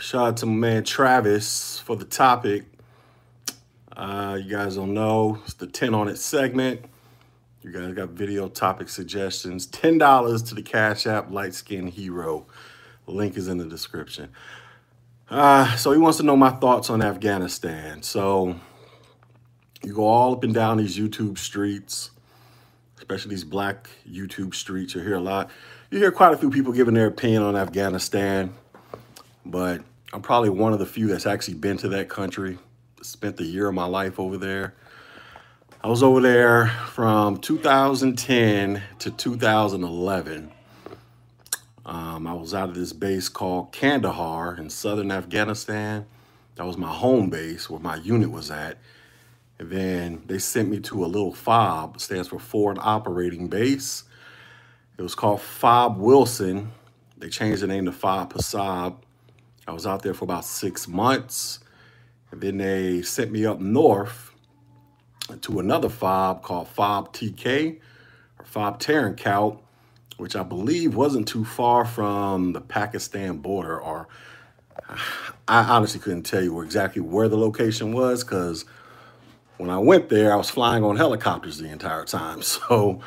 Shout out to my man Travis for the topic. Uh, you guys don't know, it's the 10 on it segment. You guys got video topic suggestions. $10 to the Cash App Light Skin Hero. Link is in the description. Uh, so he wants to know my thoughts on Afghanistan. So you go all up and down these YouTube streets, especially these black YouTube streets. You hear a lot. You hear quite a few people giving their opinion on Afghanistan, but I'm probably one of the few that's actually been to that country. Spent the year of my life over there. I was over there from 2010 to 2011. Um, I was out of this base called Kandahar in southern Afghanistan. That was my home base where my unit was at. And then they sent me to a little FOB, stands for Forward Operating Base. It was called FOB Wilson. They changed the name to FOB Pasab. I was out there for about six months. And then they sent me up north to another fob called Fob TK or Fob Tarin Kowt, which I believe wasn't too far from the Pakistan border. Or I honestly couldn't tell you exactly where the location was because when I went there, I was flying on helicopters the entire time. So,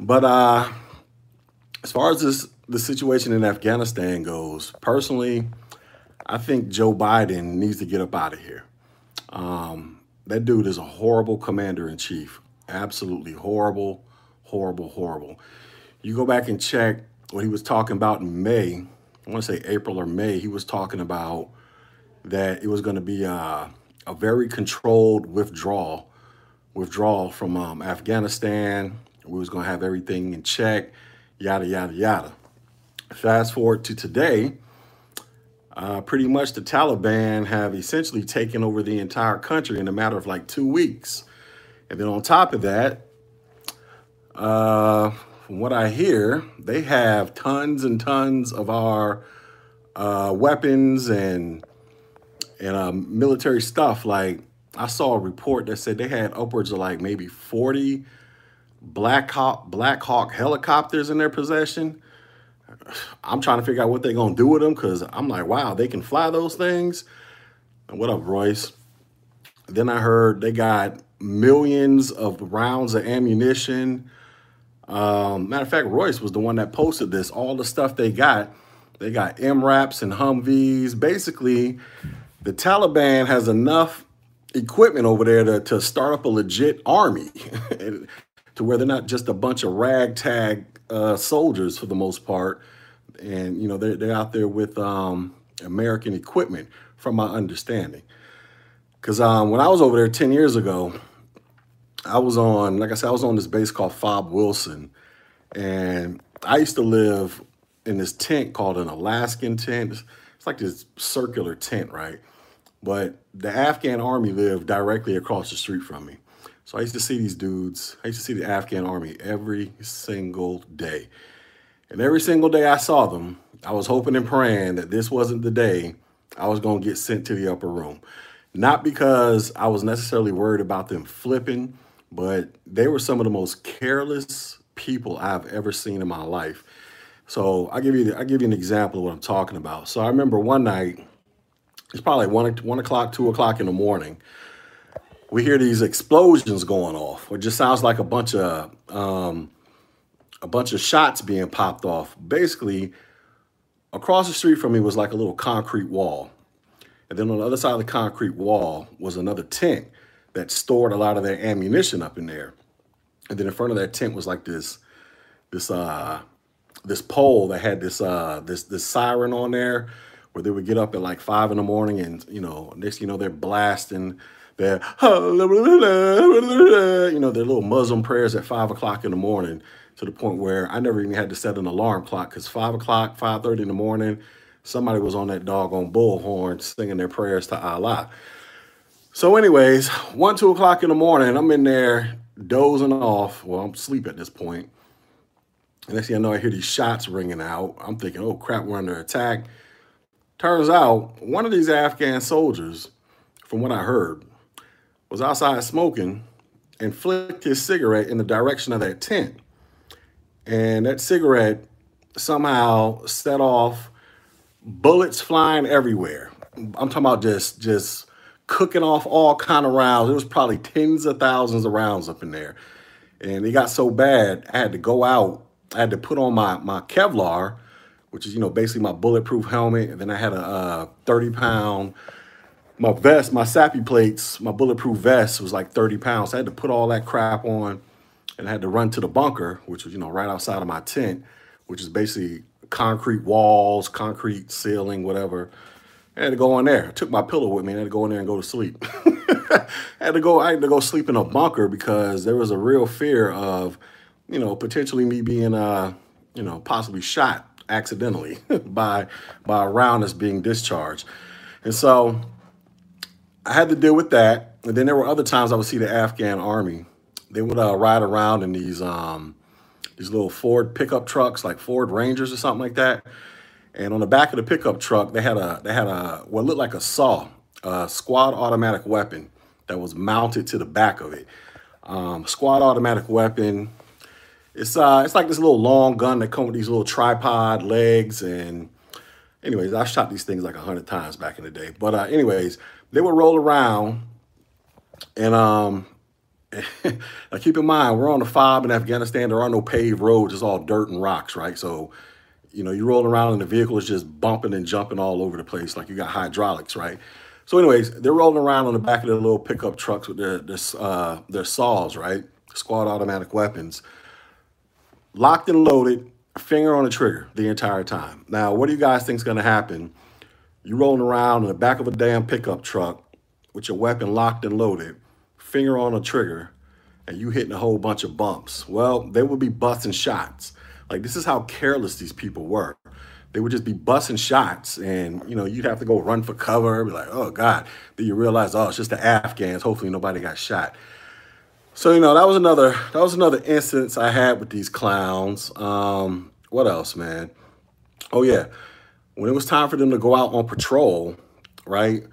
but uh, as far as this the situation in Afghanistan goes, personally, I think Joe Biden needs to get up out of here. Um, that dude is a horrible commander in chief. Absolutely horrible, horrible, horrible. You go back and check what he was talking about in May. I want to say April or May. He was talking about that it was going to be a, a very controlled withdrawal, withdrawal from um, Afghanistan. We was going to have everything in check, yada yada yada. Fast forward to today uh, pretty much the Taliban have essentially taken over the entire country in a matter of like two weeks. And then on top of that, uh, from what I hear, they have tons and tons of our uh, weapons and and um, military stuff. Like I saw a report that said they had upwards of like maybe 40 Black Hawk Black Hawk helicopters in their possession. I'm trying to figure out what they're gonna do with them because I'm like, wow, they can fly those things. And what up, Royce? Then I heard they got millions of rounds of ammunition. Um, matter of fact, Royce was the one that posted this. All the stuff they got, they got MRAPs and Humvees. Basically, the Taliban has enough equipment over there to, to start up a legit army to where they're not just a bunch of ragtag uh, soldiers for the most part, and you know they're they're out there with um, American equipment, from my understanding. Because um, when I was over there ten years ago, I was on, like I said, I was on this base called Fob Wilson, and I used to live in this tent called an Alaskan tent. It's, it's like this circular tent, right? But the Afghan army lived directly across the street from me. So I used to see these dudes, I used to see the Afghan army every single day. And every single day I saw them, I was hoping and praying that this wasn't the day I was going to get sent to the upper room. Not because I was necessarily worried about them flipping, but they were some of the most careless people I've ever seen in my life. So I give you I give you an example of what I'm talking about. So I remember one night, it's probably one one o'clock, two o'clock in the morning we hear these explosions going off. It just sounds like a bunch of um, a bunch of shots being popped off. Basically, across the street from me was like a little concrete wall, and then on the other side of the concrete wall was another tent that stored a lot of their ammunition up in there. And then in front of that tent was like this this uh this pole that had this uh this this siren on there where they would get up at like five in the morning and you know next you know they're blasting their you know their little Muslim prayers at five o'clock in the morning to the point where I never even had to set an alarm clock because five o'clock, five thirty in the morning, somebody was on that doggone bullhorn singing their prayers to Allah. So, anyways, one two o'clock in the morning, I'm in there dozing off. Well, I'm asleep at this point. And next thing I know, I hear these shots ringing out. I'm thinking, oh crap, we're under attack. Turns out, one of these Afghan soldiers, from what I heard, was outside smoking and flicked his cigarette in the direction of that tent. And that cigarette somehow set off bullets flying everywhere. I'm talking about just just cooking off all kind of rounds. There was probably tens of thousands of rounds up in there. And it got so bad, I had to go out. I had to put on my my Kevlar, which is you know basically my bulletproof helmet, and then I had a uh, 30 pound my vest, my SAPI plates, my bulletproof vest was like 30 pounds. I had to put all that crap on and I had to run to the bunker, which was, you know, right outside of my tent, which is basically concrete walls, concrete ceiling, whatever. I had to go in there. I took my pillow with me and I had to go in there and go to sleep. I had to go, I had to go sleep in a bunker because there was a real fear of, you know, potentially me being, uh, you know, possibly shot accidentally by, by a round that's being discharged. And so I had to deal with that. And then there were other times I would see the Afghan army. They would uh, ride around in these um, these little Ford pickup trucks, like Ford Rangers or something like that. And on the back of the pickup truck, they had a they had a what looked like a saw, a squad automatic weapon that was mounted to the back of it. Um, squad automatic weapon. It's uh it's like this little long gun that come with these little tripod legs and anyways, I shot these things like a hundred times back in the day. But uh, anyways, they would roll around and um now keep in mind we're on the fob in afghanistan. There are no paved roads. It's all dirt and rocks right? So you know you're rolling around and the vehicle is just bumping and jumping all over the place like you got hydraulics right? So anyways they're rolling around on the back of their little pickup trucks with their their, uh, their saws right? Squad automatic weapons. Locked and loaded finger on the trigger the entire time. Now what do you guys think is going to happen? You're rolling around in the back of a damn pickup truck with your weapon locked and loaded, finger on a trigger, and you hitting a whole bunch of bumps. Well, they would be busting shots. Like this is how careless these people were. They would just be busting shots, and you know you'd have to go run for cover. Be like, oh god. Then you realize, oh, it's just the Afghans. Hopefully nobody got shot. So you know that was another that was another instance I had with these clowns. Um, what else, man? Oh yeah, when it was time for them to go out on patrol, right?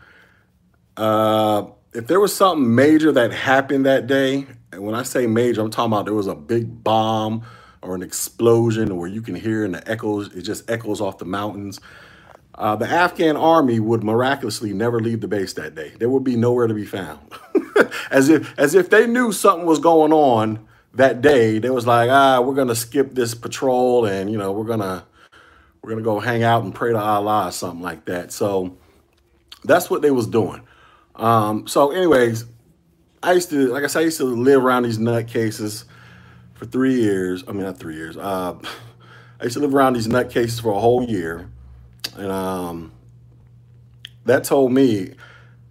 Uh, if there was something major that happened that day, and when I say major, I'm talking about there was a big bomb or an explosion where you can hear and the echoes, it just echoes off the mountains. Uh, the Afghan army would miraculously never leave the base that day. There would be nowhere to be found. as if as if they knew something was going on that day. They was like, ah, we're gonna skip this patrol and you know, we're gonna we're gonna go hang out and pray to Allah or something like that. So that's what they was doing. Um, so, anyways, I used to, like I said, I used to live around these nutcases for three years. I mean, not three years. Uh, I used to live around these nutcases for a whole year, and um, that told me.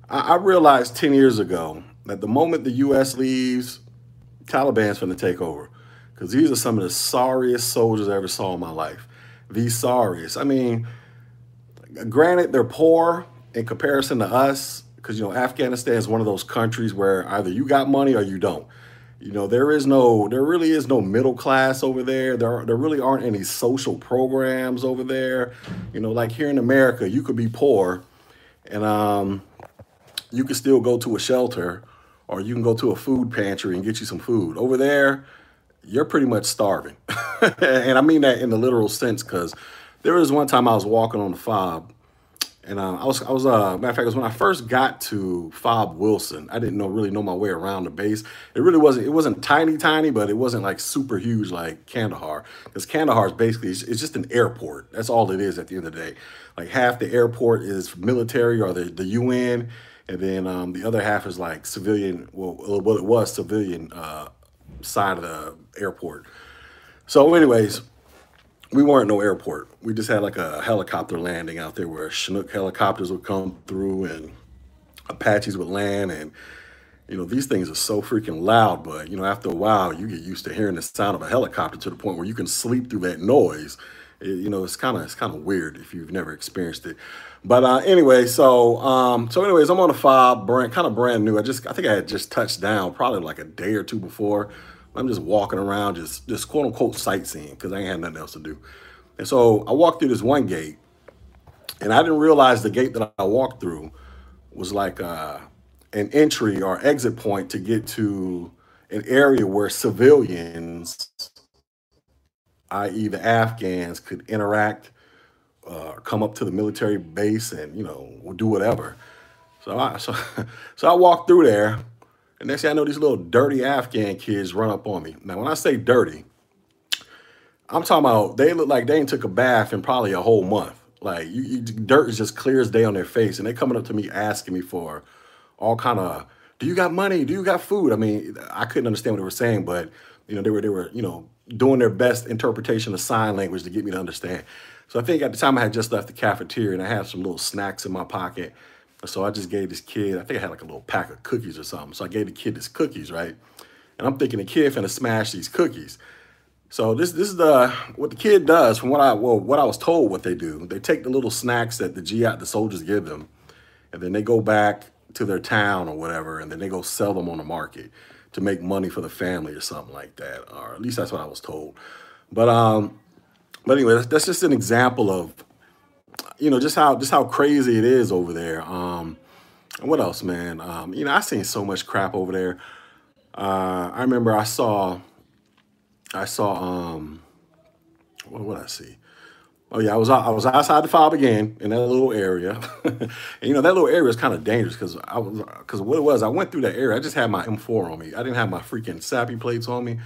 I, I realized ten years ago that the moment the U.S. leaves, Taliban's going to take over because these are some of the sorriest soldiers I ever saw in my life the sorriest. I mean, granted, they're poor in comparison to us because, you know, Afghanistan is one of those countries where either you got money or you don't. You know, there is no, there really is no middle class over there. There, there really aren't any social programs over there. You know, like here in America, you could be poor and um, you could still go to a shelter or you can go to a food pantry and get you some food. Over there, you're pretty much starving. and I mean that in the literal sense because there was one time I was walking on the fob and uh, I was, I was, uh, matter of fact, it was when I first got to Fob Wilson. I didn't know really know my way around the base. It really wasn't, it wasn't tiny, tiny, but it wasn't like super huge like Kandahar. Because Kandahar is basically, it's, it's, just an airport. That's all it is at the end of the day. Like half the airport is military or the, the UN, and then um, the other half is like civilian, well, what it was civilian uh, side of the airport. So, anyways, we weren't no airport. We just had like a helicopter landing out there where Chinook helicopters would come through and Apaches would land. And, you know, these things are so freaking loud. But, you know, after a while, you get used to hearing the sound of a helicopter to the point where you can sleep through that noise. It, you know, it's kind of it's kind of weird if you've never experienced it. But uh, anyway, so um, so anyways, I'm on a fob, brand kind of brand new. I just I think I had just touched down probably like a day or two before. I'm just walking around, just just quote unquote sightseeing because I ain't had nothing else to do. And so I walked through this one gate, and I didn't realize the gate that I walked through was like uh, an entry or exit point to get to an area where civilians, i.e., the Afghans, could interact uh, come up to the military base and you know do whatever. So I so, so I walked through there, and next thing I know, these little dirty Afghan kids run up on me. Now, when I say dirty, I'm talking about they look like they ain't took a bath in probably a whole month. Like you, you, dirt is just clear as day on their face, and they coming up to me asking me for all kind of, do you got money? Do you got food? I mean, I couldn't understand what they were saying, but you know, they were they were you know doing their best interpretation of sign language to get me to understand. So I think at the time I had just left the cafeteria and I had some little snacks in my pocket. So I just gave this kid, I think I had like a little pack of cookies or something. So I gave the kid this cookies, right? And I'm thinking the kid finna smash these cookies. So this this is the what the kid does from what I well what I was told what they do. They take the little snacks that the GI the soldiers give them, and then they go back to their town or whatever, and then they go sell them on the market to make money for the family or something like that. Or at least that's what I was told. But um, but anyway, that's, that's just an example of you know just how just how crazy it is over there. Um, what else, man? Um, you know, I seen so much crap over there. Uh, I remember I saw I saw um what would I see? Oh yeah, I was I was outside the fob again in that little area, and you know that little area is kind of dangerous because I was because what it was I went through that area. I just had my M4 on me. I didn't have my freaking SAPI plates on me,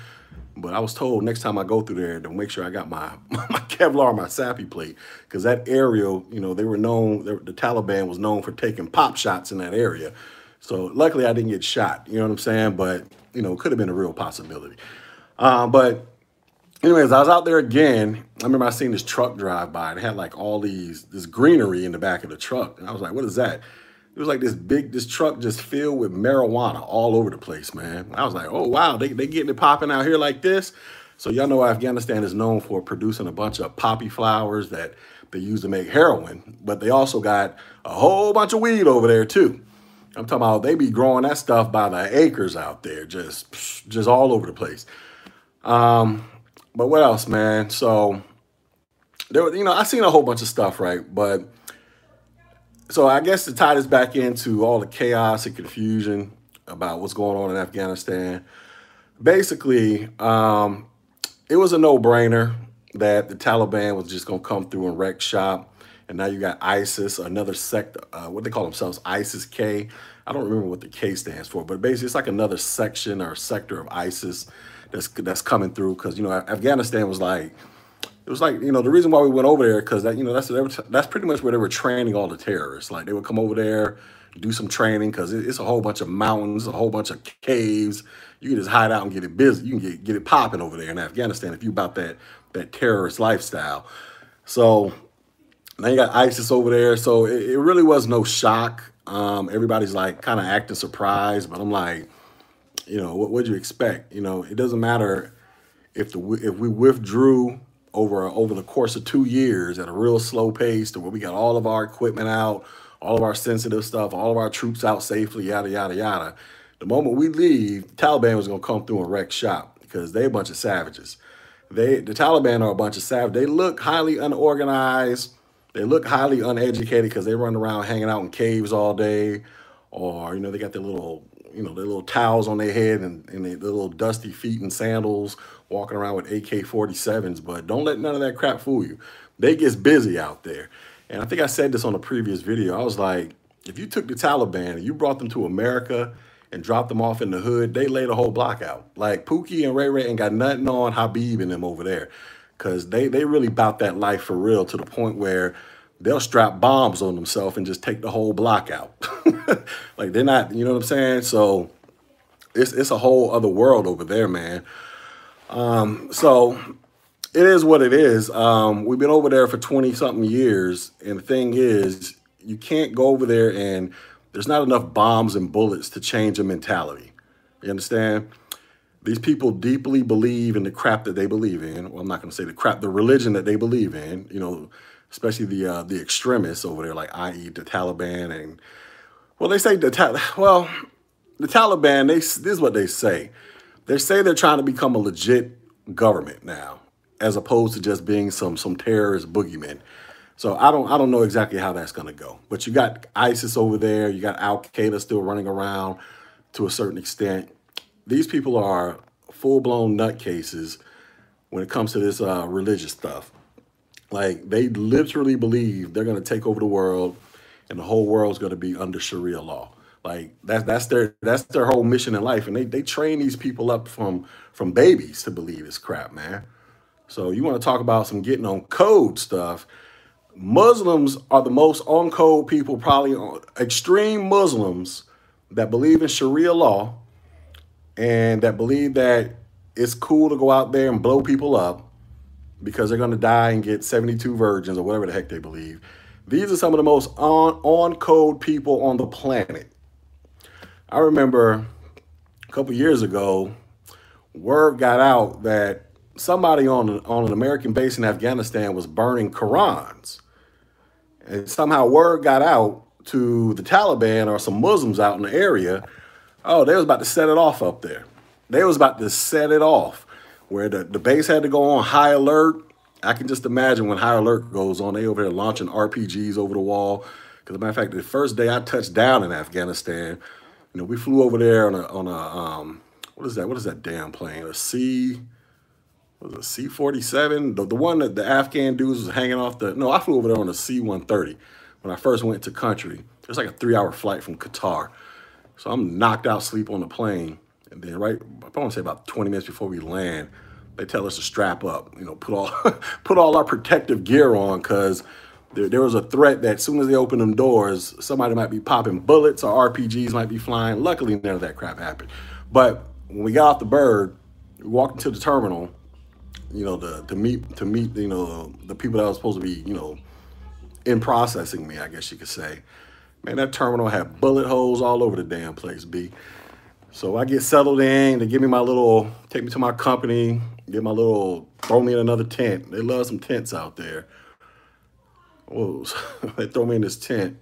but I was told next time I go through there to make sure I got my my Kevlar, my SAPI plate, because that area, you know, they were known. The Taliban was known for taking pop shots in that area. So luckily I didn't get shot. You know what I'm saying? But you know, it could have been a real possibility. Uh, but anyways, I was out there again. I remember I seen this truck drive by. It had like all these this greenery in the back of the truck, and I was like, "What is that?" It was like this big this truck just filled with marijuana all over the place, man. I was like, "Oh wow, they they getting it popping out here like this." So y'all know Afghanistan is known for producing a bunch of poppy flowers that they use to make heroin, but they also got a whole bunch of weed over there too. I'm talking about they be growing that stuff by the acres out there, just just all over the place. Um, but what else, man? So there, you know, I seen a whole bunch of stuff, right? But so I guess to tie this back into all the chaos and confusion about what's going on in Afghanistan, basically, um, it was a no-brainer that the Taliban was just gonna come through and wreck shop. And now you got ISIS, another sect, uh, what they call themselves, ISIS K. I don't remember what the K stands for, but basically it's like another section or sector of ISIS that's that's coming through because you know Afghanistan was like it was like you know the reason why we went over there because that you know that's that's pretty much where they were training all the terrorists. Like they would come over there, do some training because it's a whole bunch of mountains, a whole bunch of caves. You can just hide out and get it busy. You can get get it popping over there in Afghanistan if you about that that terrorist lifestyle. So now you got ISIS over there. So it, it really was no shock. Um, everybody's like kind of acting surprised, but I'm like you know, what would you expect? You know, it doesn't matter if the if we withdrew over over the course of two years at a real slow pace to where we got all of our equipment out, all of our sensitive stuff, all of our troops out safely, yada yada yada. The moment we leave, Taliban was gonna come through and wreck shop because they a bunch of savages. They the Taliban are a bunch of savages. They look highly unorganized. They look highly uneducated because they run around hanging out in caves all day, or you know they got their little you know, their little towels on their head and, and their little dusty feet and sandals, walking around with AK-47s. But don't let none of that crap fool you. They gets busy out there. And I think I said this on a previous video. I was like, if you took the Taliban and you brought them to America and dropped them off in the hood, they laid a whole block out. Like Pookie and Ray Ray ain't got nothing on Habib and them over there. Cause they they really bout that life for real to the point where they'll strap bombs on themselves and just take the whole block out. like they're not, you know what I'm saying? So it's it's a whole other world over there, man. Um, so it is what it is. Um, we've been over there for 20 something years, and the thing is, you can't go over there and there's not enough bombs and bullets to change a mentality. You understand? These people deeply believe in the crap that they believe in. Well, I'm not going to say the crap, the religion that they believe in. You know, especially the uh, the extremists over there, like i.e. the Taliban and well, they say the Ta- well, the Taliban. They this is what they say. They say they're trying to become a legit government now, as opposed to just being some some terrorist boogeymen. So I don't I don't know exactly how that's going to go. But you got ISIS over there. You got Al Qaeda still running around to a certain extent. These people are full blown nutcases when it comes to this uh, religious stuff. Like they literally believe they're going to take over the world, and the whole world's going to be under Sharia law. Like that's that's their that's their whole mission in life, and they they train these people up from from babies to believe this crap, man. So you want to talk about some getting on code stuff? Muslims are the most on code people, probably extreme Muslims that believe in Sharia law and that believe that it's cool to go out there and blow people up because they're going to die and get 72 virgins or whatever the heck they believe. These are some of the most on, on code people on the planet. I remember a couple years ago, word got out that somebody on, on an American base in Afghanistan was burning Qurans. And somehow word got out to the Taliban or some Muslims out in the area. Oh, they was about to set it off up there. They was about to set it off where the, the base had to go on high alert. I can just imagine when high alert goes on, they over there launching RPGs over the wall. Because, a matter of fact, the first day I touched down in Afghanistan, you know, we flew over there on a, on a um, what is that? What is that damn plane? A C, was it C forty seven? The the one that the Afghan dudes was hanging off the. No, I flew over there on a C one thirty when I first went to country. It was like a three hour flight from Qatar, so I'm knocked out sleep on the plane, and then right, I want to say about twenty minutes before we land, they tell us to strap up. You know, put all put all our protective gear on because. There, there was a threat that as soon as they opened them doors, somebody might be popping bullets or RPGs might be flying. Luckily, none of that crap happened. But when we got off the bird, we walked into the terminal, you know, to, to meet to meet, you know, the people that were supposed to be, you know, in processing me, I guess you could say. Man, that terminal had bullet holes all over the damn place, B. So I get settled in, they give me my little, take me to my company, get my little, throw me in another tent. They love some tents out there. Whoa, they throw me in this tent.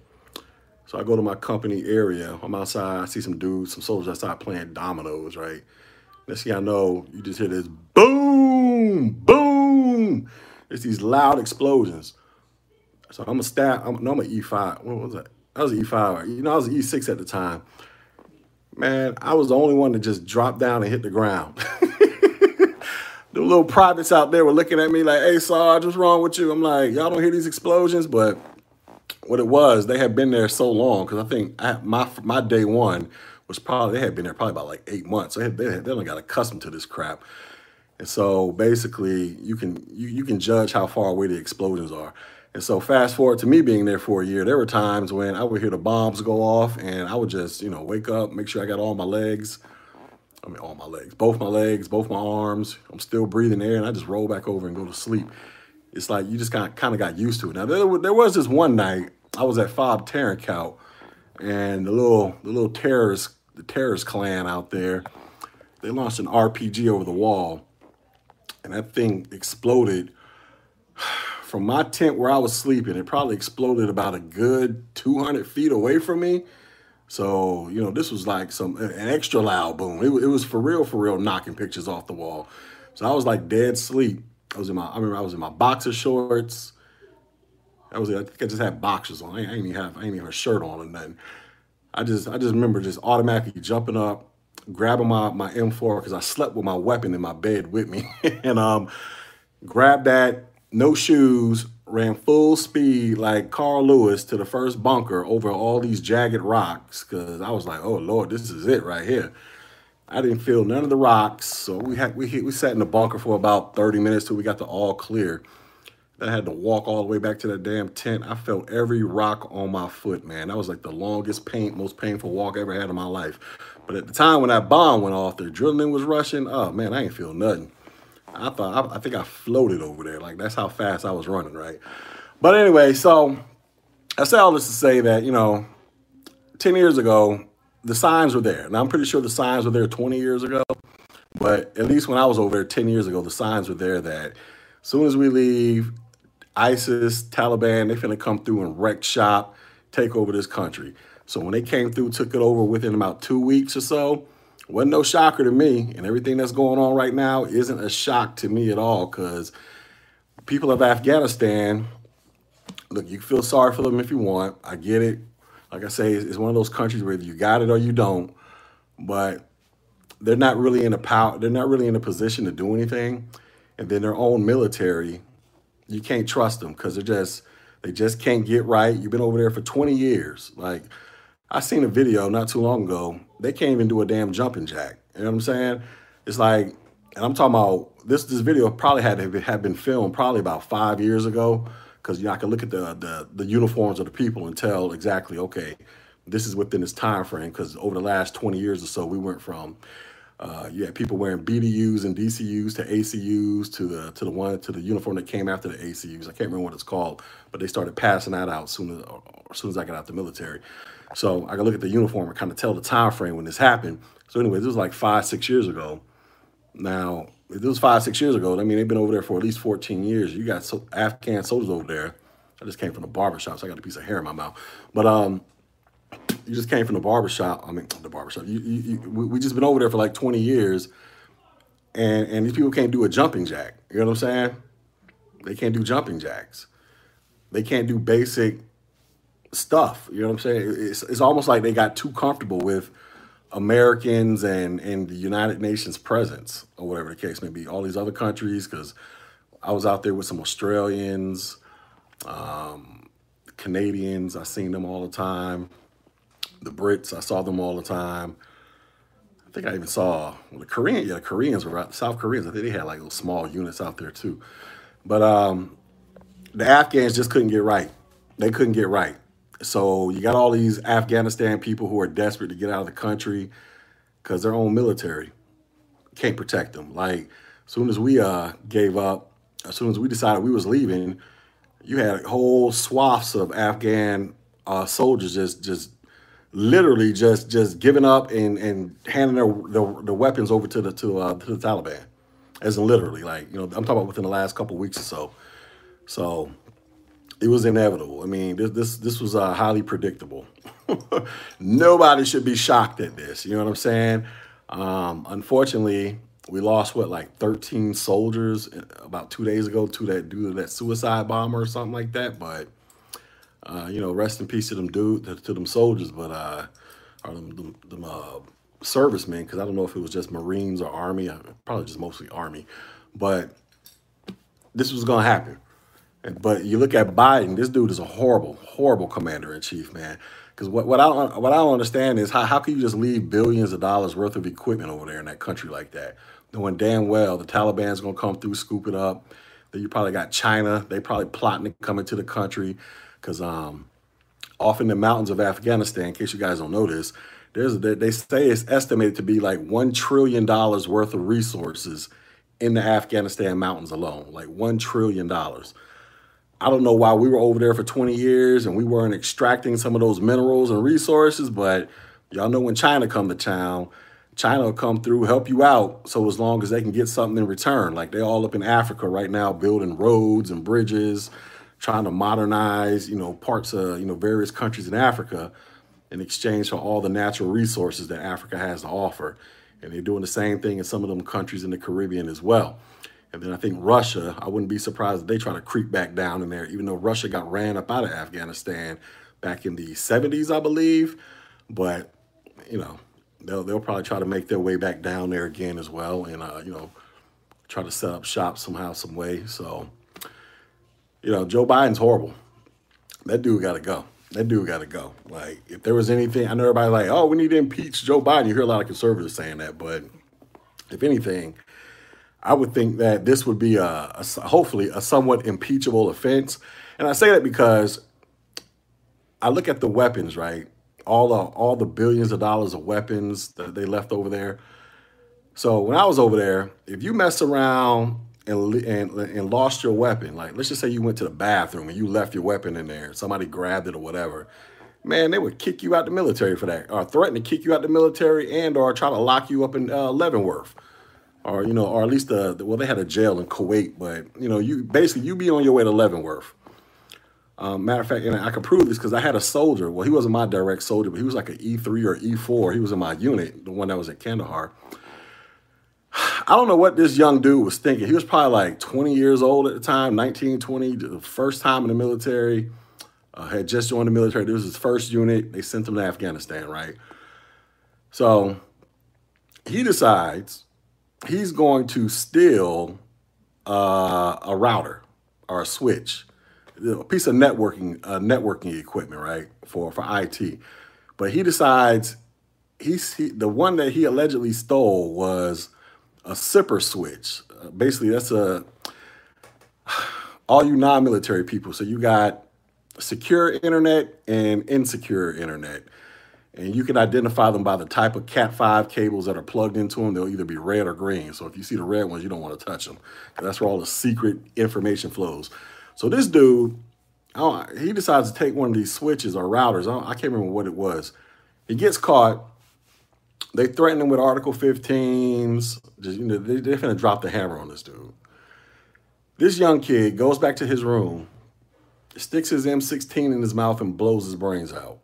So I go to my company area. I'm outside. I see some dudes, some soldiers outside playing dominoes, right? Next thing I know, you just hear this boom, boom. It's these loud explosions. So I'm a stat. I'm, no, I'm an E5. What was that? I was an E5. You know, I was an E6 at the time. Man, I was the only one that just dropped down and hit the ground. the little privates out there were looking at me like, "Hey, Sarge, what's wrong with you?" I'm like, "Y'all don't hear these explosions?" But what it was, they had been there so long because I think I, my my day one was probably they had been there probably about like eight months. So they they, they only got accustomed to this crap, and so basically you can you, you can judge how far away the explosions are. And so fast forward to me being there for a year, there were times when I would hear the bombs go off, and I would just you know wake up, make sure I got all my legs. I mean, all my legs, both my legs, both my arms. I'm still breathing air, and I just roll back over and go to sleep. It's like you just got kind of got used to it. Now there, there was this one night I was at Fob Tarin Kowt, and the little the little terrorist the terrorist clan out there, they launched an RPG over the wall, and that thing exploded from my tent where I was sleeping. It probably exploded about a good 200 feet away from me. So you know, this was like some an extra loud boom. It, it was for real, for real, knocking pictures off the wall. So I was like dead sleep. I was in my I remember I was in my boxer shorts. I was I think I just had boxers on. I, ain't even have I ain't even have a shirt on or nothing. I just I just remember just automatically jumping up, grabbing my my M4 because I slept with my weapon in my bed with me, and um, grabbed that, no shoes, ran full speed like Carl Lewis to the first bunker over all these jagged rocks because I was like, oh Lord, this is it right here. I didn't feel none of the rocks, so we had we we sat in the bunker for about 30 minutes till we got the all clear. Then I had to walk all the way back to that damn tent. I felt every rock on my foot, man. That was like the longest pain, most painful walk I ever had in my life. But at the time when that bomb went off, the adrenaline was rushing. Oh man, I ain't feel nothing. I thought I, I think I floated over there. Like that's how fast I was running, right? But anyway, so I say all this to say that you know, ten years ago, the signs were there. Now I'm pretty sure the signs were there 20 years ago, but at least when I was over there 10 years ago, the signs were there that as soon as we leave, ISIS, Taliban, they finna come through and wreck shop, take over this country. So when they came through, took it over within about two weeks or so, wasn't no shocker to me. And everything that's going on right now isn't a shock to me at all because people of Afghanistan, look, you feel sorry for them if you want. I get it. Like I say, it's one of those countries where you got it or you don't. But they're not really in a power. They're not really in a position to do anything. And then their own military you can't trust them because they're just they just can't get right. You've been over there for 20 years. Like I seen a video not too long ago. They can't even do a damn jumping jack. You know what I'm saying? It's like, and I'm talking about this. This video probably had to have been filmed probably about five years ago because you know I can look at the, the the uniforms of the people and tell exactly okay, this is within this time frame because over the last 20 years or so we went from uh, you had people wearing BDUs and DCUs to ACUs to the to the one to the uniform that came after the ACUs. I can't remember what it's called, but they started passing that out soon as as soon as I got out the military. So I can look at the uniform and kind of tell the time frame when this happened. So anyway, this was like five six years ago. Now if this was five six years ago. I mean they've been over there for at least 14 years. You got so, Afghan soldiers over there. I just came from the barber shop, so I got a piece of hair in my mouth. But um, you just came from the barbershop. I mean, the barbershop. You, you, you, we, we just been over there for like 20 years, and and these people can't do a jumping jack. You know what I'm saying? They can't do jumping jacks. They can't do basic stuff. You know what I'm saying? It's, it's almost like they got too comfortable with Americans and and the United Nations presence or whatever the case may be. All these other countries, because I was out there with some Australians, um, Canadians. I seen them all the time the Brits. I saw them all the time. I think I even saw well, the Korean. Yeah, the Koreans were out. South Koreans. I think they had like little small units out there too. But um, the Afghans just couldn't get right. They couldn't get right. So you got all these Afghanistan people who are desperate to get out of the country because their own military can't protect them. Like as soon as we uh, gave up, as soon as we decided we was leaving, you had whole swaths of Afghan uh, soldiers just just literally just just giving up and and handing their the, weapons over to the to uh, to the Taliban, as in literally like you know I'm talking about within the last couple weeks or so. So it was inevitable. I mean this this this was uh, highly predictable. Nobody should be shocked at this. You know what I'm saying? Um, unfortunately, we lost what like 13 soldiers uh, about two days ago to that to that suicide bomber or something like that, but uh, you know, rest in peace to them dude to, to them soldiers, but uh, or them, them, them uh, servicemen, because I don't know if it was just Marines or Army, uh, probably just mostly Army, but this was gonna happen. But you look at Biden, this dude is a horrible, horrible commander in chief, man. Because what, what I don't what I don't understand is how how can you just leave billions of dollars worth of equipment over there in that country like that, knowing damn well the Taliban's gonna come through, scoop it up. Then you probably got China. They probably plotting to come into the country because um, off in the mountains of Afghanistan, in case you guys don't know this, there's they say it's estimated to be like one trillion dollars worth of resources in the Afghanistan mountains alone, like one trillion dollars. I don't know why we were over there for 20 years and we weren't extracting some of those minerals and resources, but y'all know when China come to town, China will come through, help you out. So as long as they can get something in return, like they're all up in Africa right now, building roads and bridges, trying to modernize, you know, parts of, you know, various countries in Africa in exchange for all the natural resources that Africa has to offer. And they're doing the same thing in some of them countries in the Caribbean as well. And then I think Russia, I wouldn't be surprised if they try to creep back down in there, even though Russia got ran up out of Afghanistan back in the 70s, I believe. But, you know, they'll, they'll probably try to make their way back down there again as well and, uh, you know, try to set up shop somehow, some way. So, you know, Joe Biden's horrible. That dude got to go. That dude got to go. Like, if there was anything, I know everybody's like, oh, we need to impeach Joe Biden. You hear a lot of conservatives saying that, but if anything, I would think that this would be a, a hopefully a somewhat impeachable offense. And I say that because I look at the weapons, right? All the all the billions of dollars of weapons that they left over there. So when I was over there, if you mess around and, and and lost your weapon, like let's just say you went to the bathroom and you left your weapon in there, somebody grabbed it or whatever, man, they would kick you out the military for that, or threaten to kick you out the military, and or try to lock you up in uh, Leavenworth, or you know, or at least the, the well, they had a jail in Kuwait, but you know, you basically you be on your way to Leavenworth. Um, matter of fact, and I can prove this because I had a soldier. Well, he wasn't my direct soldier, but he was like an E3 or E4. He was in my unit, the one that was at Kandahar. I don't know what this young dude was thinking. He was probably like 20 years old at the time, 19, 20, the first time in the military. Uh, had just joined the military. This was his first unit. They sent him to Afghanistan, right? So he decides he's going to steal uh, a router, or a switch, a piece of networking uh, networking equipment, right, for for IT. But he decides he's he, the one that he allegedly stole was a SIPR switch. Uh, basically, that's a all you non-military people. So you got secure internet and insecure internet. And you can identify them by the type of Cat5 cables that are plugged into them. They'll either be red or green. So if you see the red ones, you don't want to touch them. That's where all the secret information flows. So this dude, he decides to take one of these switches or routers. I, I can't remember what it was. He gets caught. They threaten him with Article 15s. Just, you know, they, they're going to drop the hammer on this dude. This young kid goes back to his room, sticks his M16 in his mouth, and blows his brains out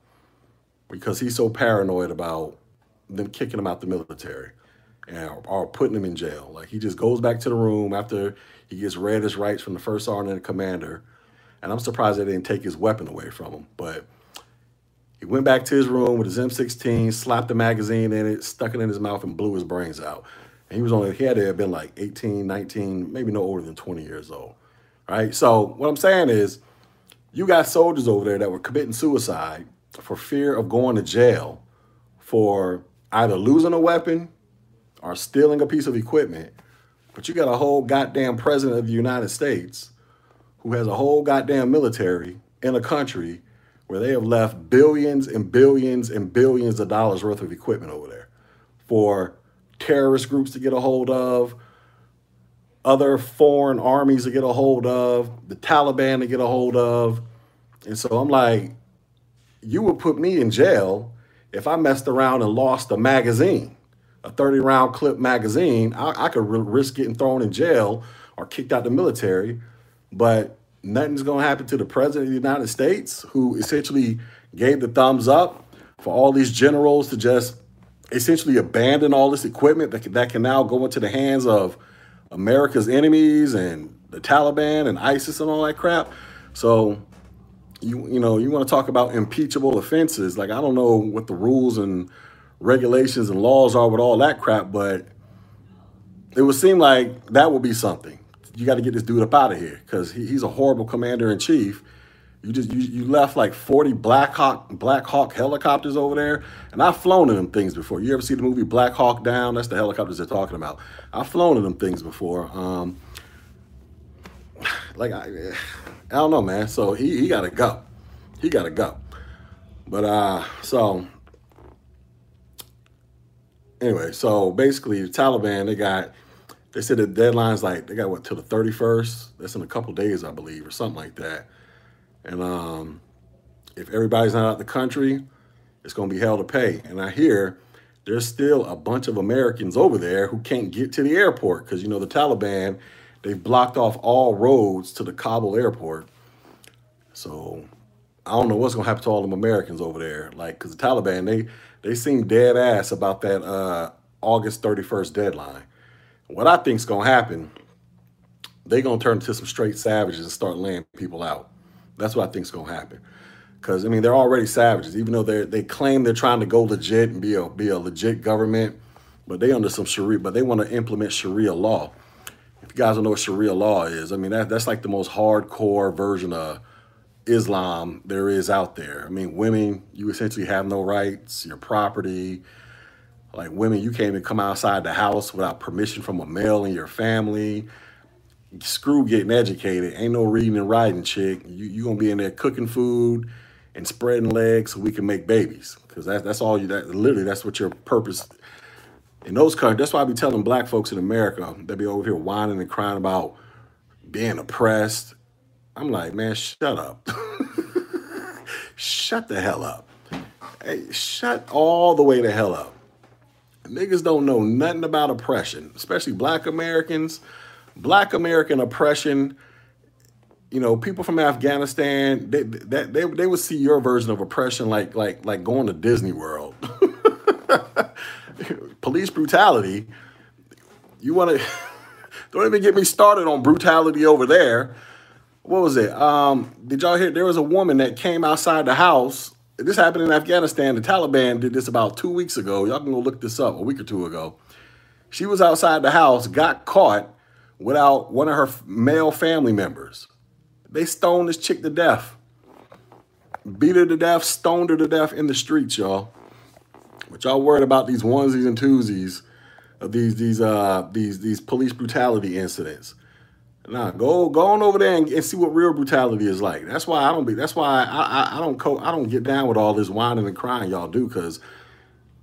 because he's so paranoid about them kicking him out the military and, or putting him in jail. Like he just goes back to the room after he gets read his rights from the first sergeant commander. And I'm surprised they didn't take his weapon away from him. But he went back to his room with his M16, slapped the magazine in it, stuck it in his mouth, and blew his brains out. And he was only, he had to have been like 18, 19, maybe no older than 20 years old. Right? So what I'm saying is, you got soldiers over there that were committing suicide for fear of going to jail for either losing a weapon or stealing a piece of equipment. But you got a whole goddamn president of the United States who has a whole goddamn military in a country where they have left billions and billions and billions of dollars worth of equipment over there for terrorist groups to get a hold of, other foreign armies to get a hold of, the Taliban to get a hold of. And so I'm like, you would put me in jail if I messed around and lost a magazine, a 30 round clip magazine. I, I could risk getting thrown in jail or kicked out the military. But nothing's going to happen to the president of the United States, who essentially gave the thumbs up for all these generals to just essentially abandon all this equipment that can, that can now go into the hands of America's enemies and the Taliban and ISIS and all that crap. So you you know you want to talk about impeachable offenses? Like I don't know what the rules and regulations and laws are with all that crap, but it would seem like that would be something. You got to get this dude up out of here because he, he's a horrible commander in chief you just you, you left like 40 Black Hawk Black Hawk helicopters over there. And I've flown in them things before. You ever see the movie Black Hawk Down? That's the helicopters they're talking about. I've flown in them things before. Um, like I, I don't know, man. So he he gotta go. He gotta go. But uh so anyway, so basically the Taliban they got they said the deadline's like they got what till the 31st. That's in a couple days, I believe, or something like that. And um, if everybody's not out of the country, it's going to be hell to pay. And I hear there's still a bunch of Americans over there who can't get to the airport because, you know, the Taliban, they've blocked off all roads to the Kabul airport. So I don't know what's going to happen to all them Americans over there. Like, because the Taliban, they, they seem dead ass about that uh, August 31st deadline. What I think's going to happen, they're going to turn into some straight savages and start laying people out. That's what I think is going to happen. Because I mean, they're already savages, even though they they claim they're trying to go legit and be a be a legit government, but they under some Sharia, but they want to implement Sharia law. Guys don't know what Sharia law is, I mean that that's like the most hardcore version of Islam there is out there. I mean, women, you essentially have no rights, your property. Like women, you can't even come outside the house without permission from a male in your family screw getting educated. Ain't no reading and writing, chick. You you gonna be in there cooking food and spreading legs so we can make babies. Cause that's that's all you that literally that's what your purpose in those countries. That's why I be telling black folks in America they be over here whining and crying about being oppressed. I'm like, man, shut up. shut the hell up. Hey, shut all the way the hell up. Niggas don't know nothing about oppression, especially black Americans black American oppression, you know, people from Afghanistan, they, they, they, they would see your version of oppression like like like going to Disney World. Police brutality. You want to don't even get me started on brutality over there. What was it? Um, did y'all hear? There was a woman that came outside the house. This happened in Afghanistan. The Taliban did this about two weeks ago. Y'all can go look this up a week or two ago. She was outside the house, got caught without one of her male family members. they stoned this chick to death. Beat her to death, stoned her to death in the streets, y'all. But y'all worried about these onesies and twosies of these these uh these these police brutality incidents. Nah, go go on over there and, and, see what real brutality is like. That's why I don't be. That's why I I, I don't co- I don't get down with all this whining and crying y'all do because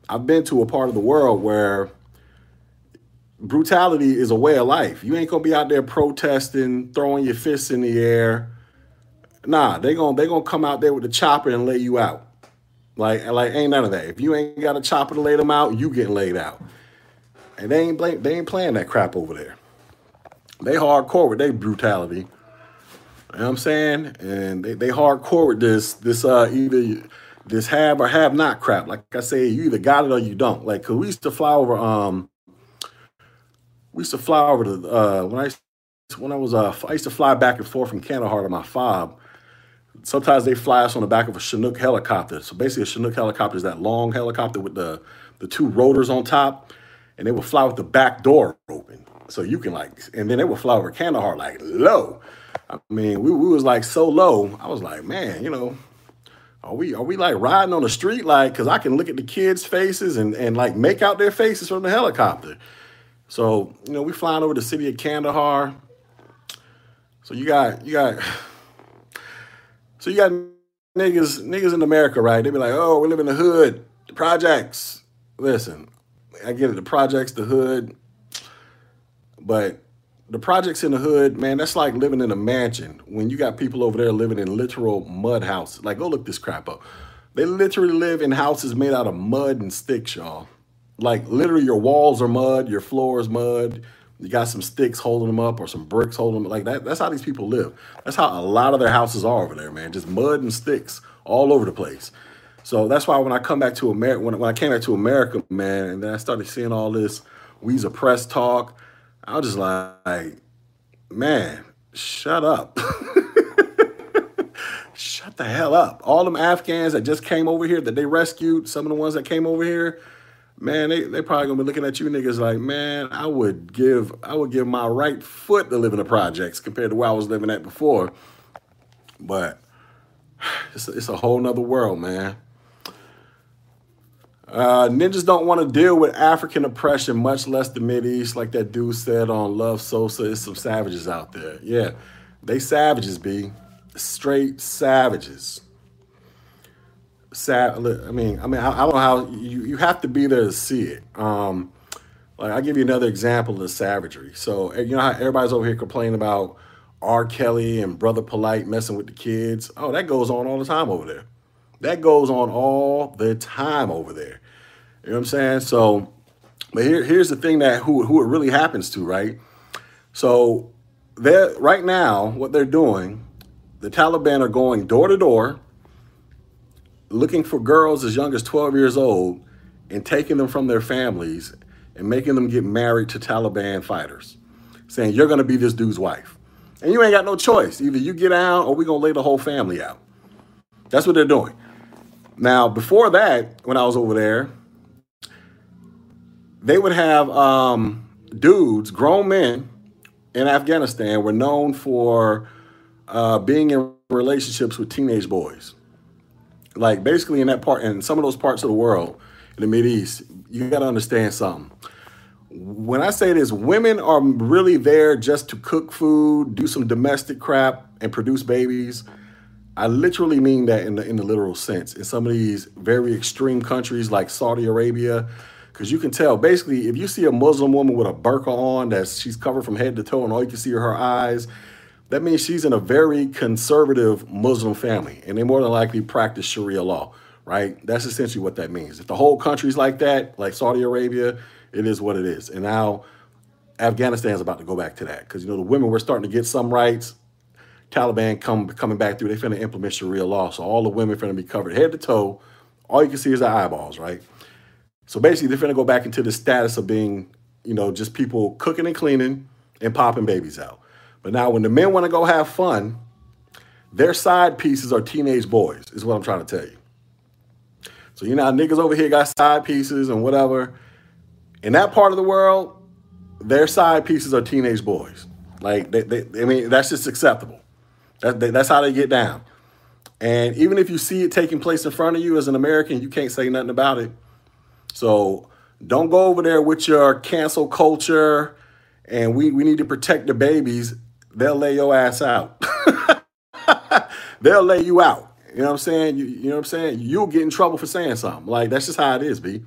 I've been to a part of the world where brutality is a way of life. You ain't gonna be out there protesting, throwing your fists in the air. Nah, they gonna they gonna come out there with the chopper and lay you out. Like like ain't none of that. If you ain't got a chopper to lay them out, you getting laid out. And they ain't they ain't playing that crap over there. They hardcore with their brutality. You know what I'm saying? And they, they hardcore with this this uh either this have or have not crap. Like I say, you either got it or you don't. Like cause we used to fly over um we used to fly over to uh, when I when I was uh, I used to fly back and forth from Kandahar to my fob. Sometimes they fly us on the back of a Chinook helicopter. So basically, a Chinook helicopter is that long helicopter with the the two rotors on top, and they would fly with the back door open, so you can like, and then they would fly over Kandahar like low. I mean, we, we was like so low. I was like, man, you know, are we are we like riding on the street like? Because I can look at the kids' faces and and like make out their faces from the helicopter. So, you know, we flying over the city of Kandahar. So you got you got so you got niggas niggas in America, right? They be like, oh, we live in the hood, the projects. Listen, I get it, the projects, the hood, but the projects in the hood, man, that's like living in a mansion. When you got people over there living in literal mud houses, like go look this crap up. They literally live in houses made out of mud and sticks, y'all. Like literally, your walls are mud, your floor is mud. You got some sticks holding them up or some bricks holding them. Like that. That's how these people live. That's how a lot of their houses are over there, man. Just mud and sticks all over the place. So that's why when I come back to America, when, when I came back to America, man, and then I started seeing all this Weezer press talk, I was just like, man, shut up. shut the hell up. All them Afghans that just came over here that they rescued, some of the ones that came over here, man, they they probably gonna be looking at you niggas like, man, I would give I would give my right foot to live in the projects compared to where I was living at before. But it's a, it's a whole nother world, man. Uh, ninjas don't want to deal with African oppression, much less the Mid East, like that dude said on Love Sosa. It's some savages out there. Yeah, they savages, be straight savages. Sad. I mean, I mean, I, I don't know how you you have to be there to see it. Um, like I'll give you another example of the savagery. So eh, you know how everybody's over here complaining about R. Kelly and Brother Polite messing with the kids. Oh, that goes on all the time over there. That goes on all the time over there. You know what I'm saying? So, but here, here's the thing that who who it really happens to, right? So, they're right now what they're doing. The Taliban are going door to door looking for girls as young as 12 years old and taking them from their families and making them get married to Taliban fighters, saying, You're going to be this dude's wife. And you ain't got no choice. Either you get out or we're going to lay the whole family out. That's what they're doing. Now, before that, when I was over there, they would have um, dudes, grown men in Afghanistan, were known for uh, being in relationships with teenage boys like basically in that part in some of those parts of the world in the Mid East, you got to understand something. When I say this, women are really there just to cook food, do some domestic crap, and produce babies. I literally mean that in the in the literal sense. In some of these very extreme countries like Saudi Arabia, because you can tell basically if you see a Muslim woman with a burqa on that she's covered from head to toe and all you can see are her eyes, that means she's in a very conservative Muslim family, and they more than likely practice Sharia law, right? That's essentially what that means. If the whole country's like that, like Saudi Arabia, it is what it is. And now Afghanistan is about to go back to that because you know the women were starting to get some rights. Taliban come coming back through. They finna implement Sharia law, so all the women finna be covered head to toe. All you can see is their eyeballs, right? So basically, they're finna go back into the status of being, you know, just people cooking and cleaning and popping babies out. But now when the men want to go have fun, their side pieces are teenage boys, is what I'm trying to tell you. So you know niggas over here got side pieces and whatever. In that part of the world, their side pieces are teenage boys. Like they, they, I mean, that's just acceptable. That, that's how they get down. And even if you see it taking place in front of you as an American, you can't say nothing about it. So don't go over there with your cancel culture and we, we need to protect the babies. They'll lay your ass out. They'll lay you out. You know what I'm saying? You, you know what I'm saying? You'll get in trouble for saying something. Like, that's just how it is, B.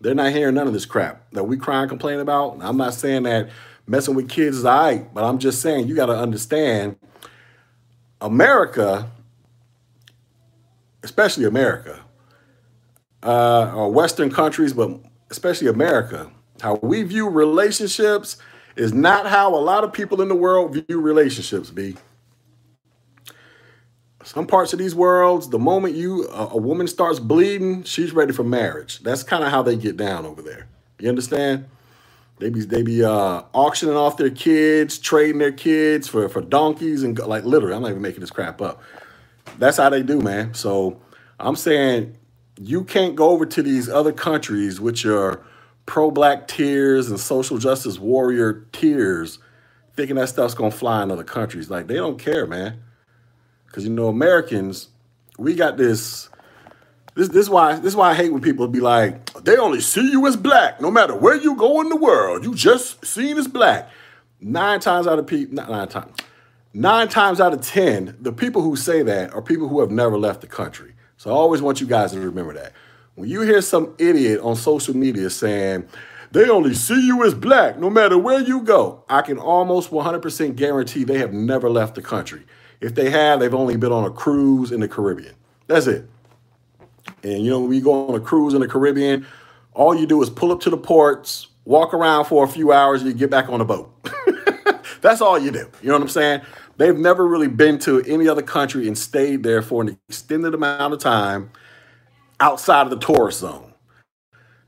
They're not hearing none of this crap that we cry and complain about. I'm not saying that messing with kids is all right, but I'm just saying you got to understand America, especially America, uh, or Western countries, but especially America, how we view relationships is not how a lot of people in the world view relationships, B. Some parts of these worlds, the moment you a, woman starts bleeding, she's ready for marriage. That's kind of how they get down over there. You understand? They be they be uh, auctioning off their kids, trading their kids for for donkeys and like literally. I'm not even making this crap up. That's how they do, man. So I'm saying you can't go over to these other countries with your pro-black tears and social justice warrior tears, thinking that stuff's gonna fly in other countries. Like they don't care, man. Because you know Americans, we got this this this why this is why I hate when people be like, they only see you as black, no matter where you go in the world. You just seen as black. Nine times out of people, nine times, nine times out of ten, the people who say that are people who have never left the country. So I always want you guys to remember that. When you hear some idiot on social media saying they only see you as black, no matter where you go, I can almost 100% guarantee they have never left the country. If they have, they've only been on a cruise in the Caribbean. That's it. And you know, when you go on a cruise in the Caribbean, all you do is pull up to the ports, walk around for a few hours, and you get back on the boat. That's all you do. You know what I'm saying? They've never really been to any other country and stayed there for an extended amount of time outside of the tourist zone.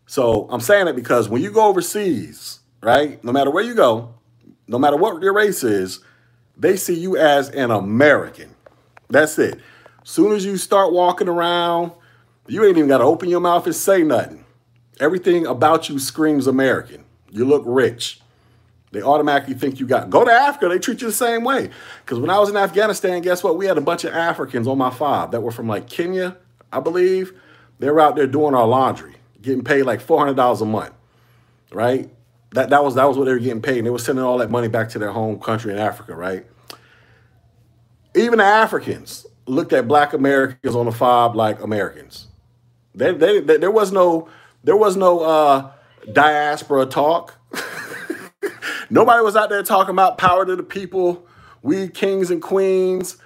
So I'm saying it because when you go overseas, right, no matter where you go, no matter what your race is, they see you as an American. That's it. Soon as you start walking around, you ain't even got to open your mouth and say nothing. Everything about you screams American. You look rich. They automatically think you got. Go to Africa, they treat you the same way. Because when I was in Afghanistan, guess what? We had a bunch of Africans on my fob that were from like Kenya, I believe. They were out there doing our laundry, getting paid like four hundred dollars a month, right? That that was that was what they were getting paid. And they were sending all that money back to their home country in Africa, right? Even the Africans looked at Black Americans on the fob like Americans. They, they, they, there was no there was no uh, diaspora talk. Nobody was out there talking about power to the people, we kings and queens,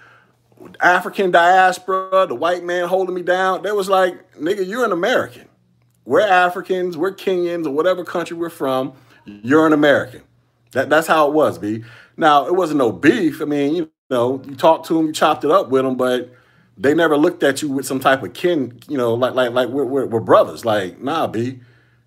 African diaspora, the white man holding me down. There was like, nigga, you're an American. We're Africans, we're Kenyans, or whatever country we're from. You're an American. That, that's how it was, B. Now, it wasn't no beef. I mean, you know, you talked to them, you chopped it up with them, but they never looked at you with some type of kin, you know, like like like we're, we're, we're brothers. Like, nah, B,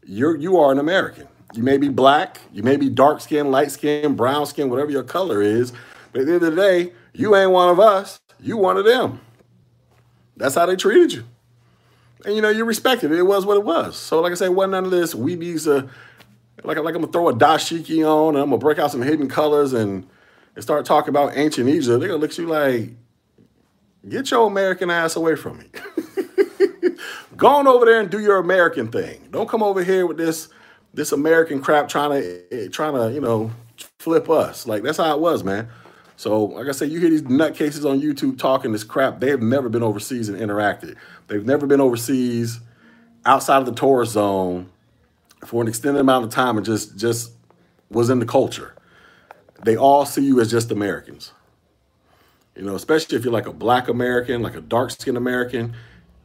you're you are an American. You may be black, you may be dark skin, light skin, brown skin, whatever your color is, but at the end of the day, you ain't one of us. You one of them. That's how they treated you. And you know, you respected it. It was what it was. So, like I say, wasn't none of this. We these uh like, like I'm gonna throw a dashiki on and I'm gonna break out some hidden colors and, and start talking about ancient Egypt. They're gonna look at you like, Get your American ass away from me. Go on over there and do your American thing. Don't come over here with this this American crap trying to trying to you know flip us. Like that's how it was, man. So like I said, you hear these nutcases on YouTube talking this crap. They have never been overseas and interacted. They've never been overseas outside of the tourist zone for an extended amount of time and just just was in the culture. They all see you as just Americans. You know, especially if you're like a black American, like a dark skinned American,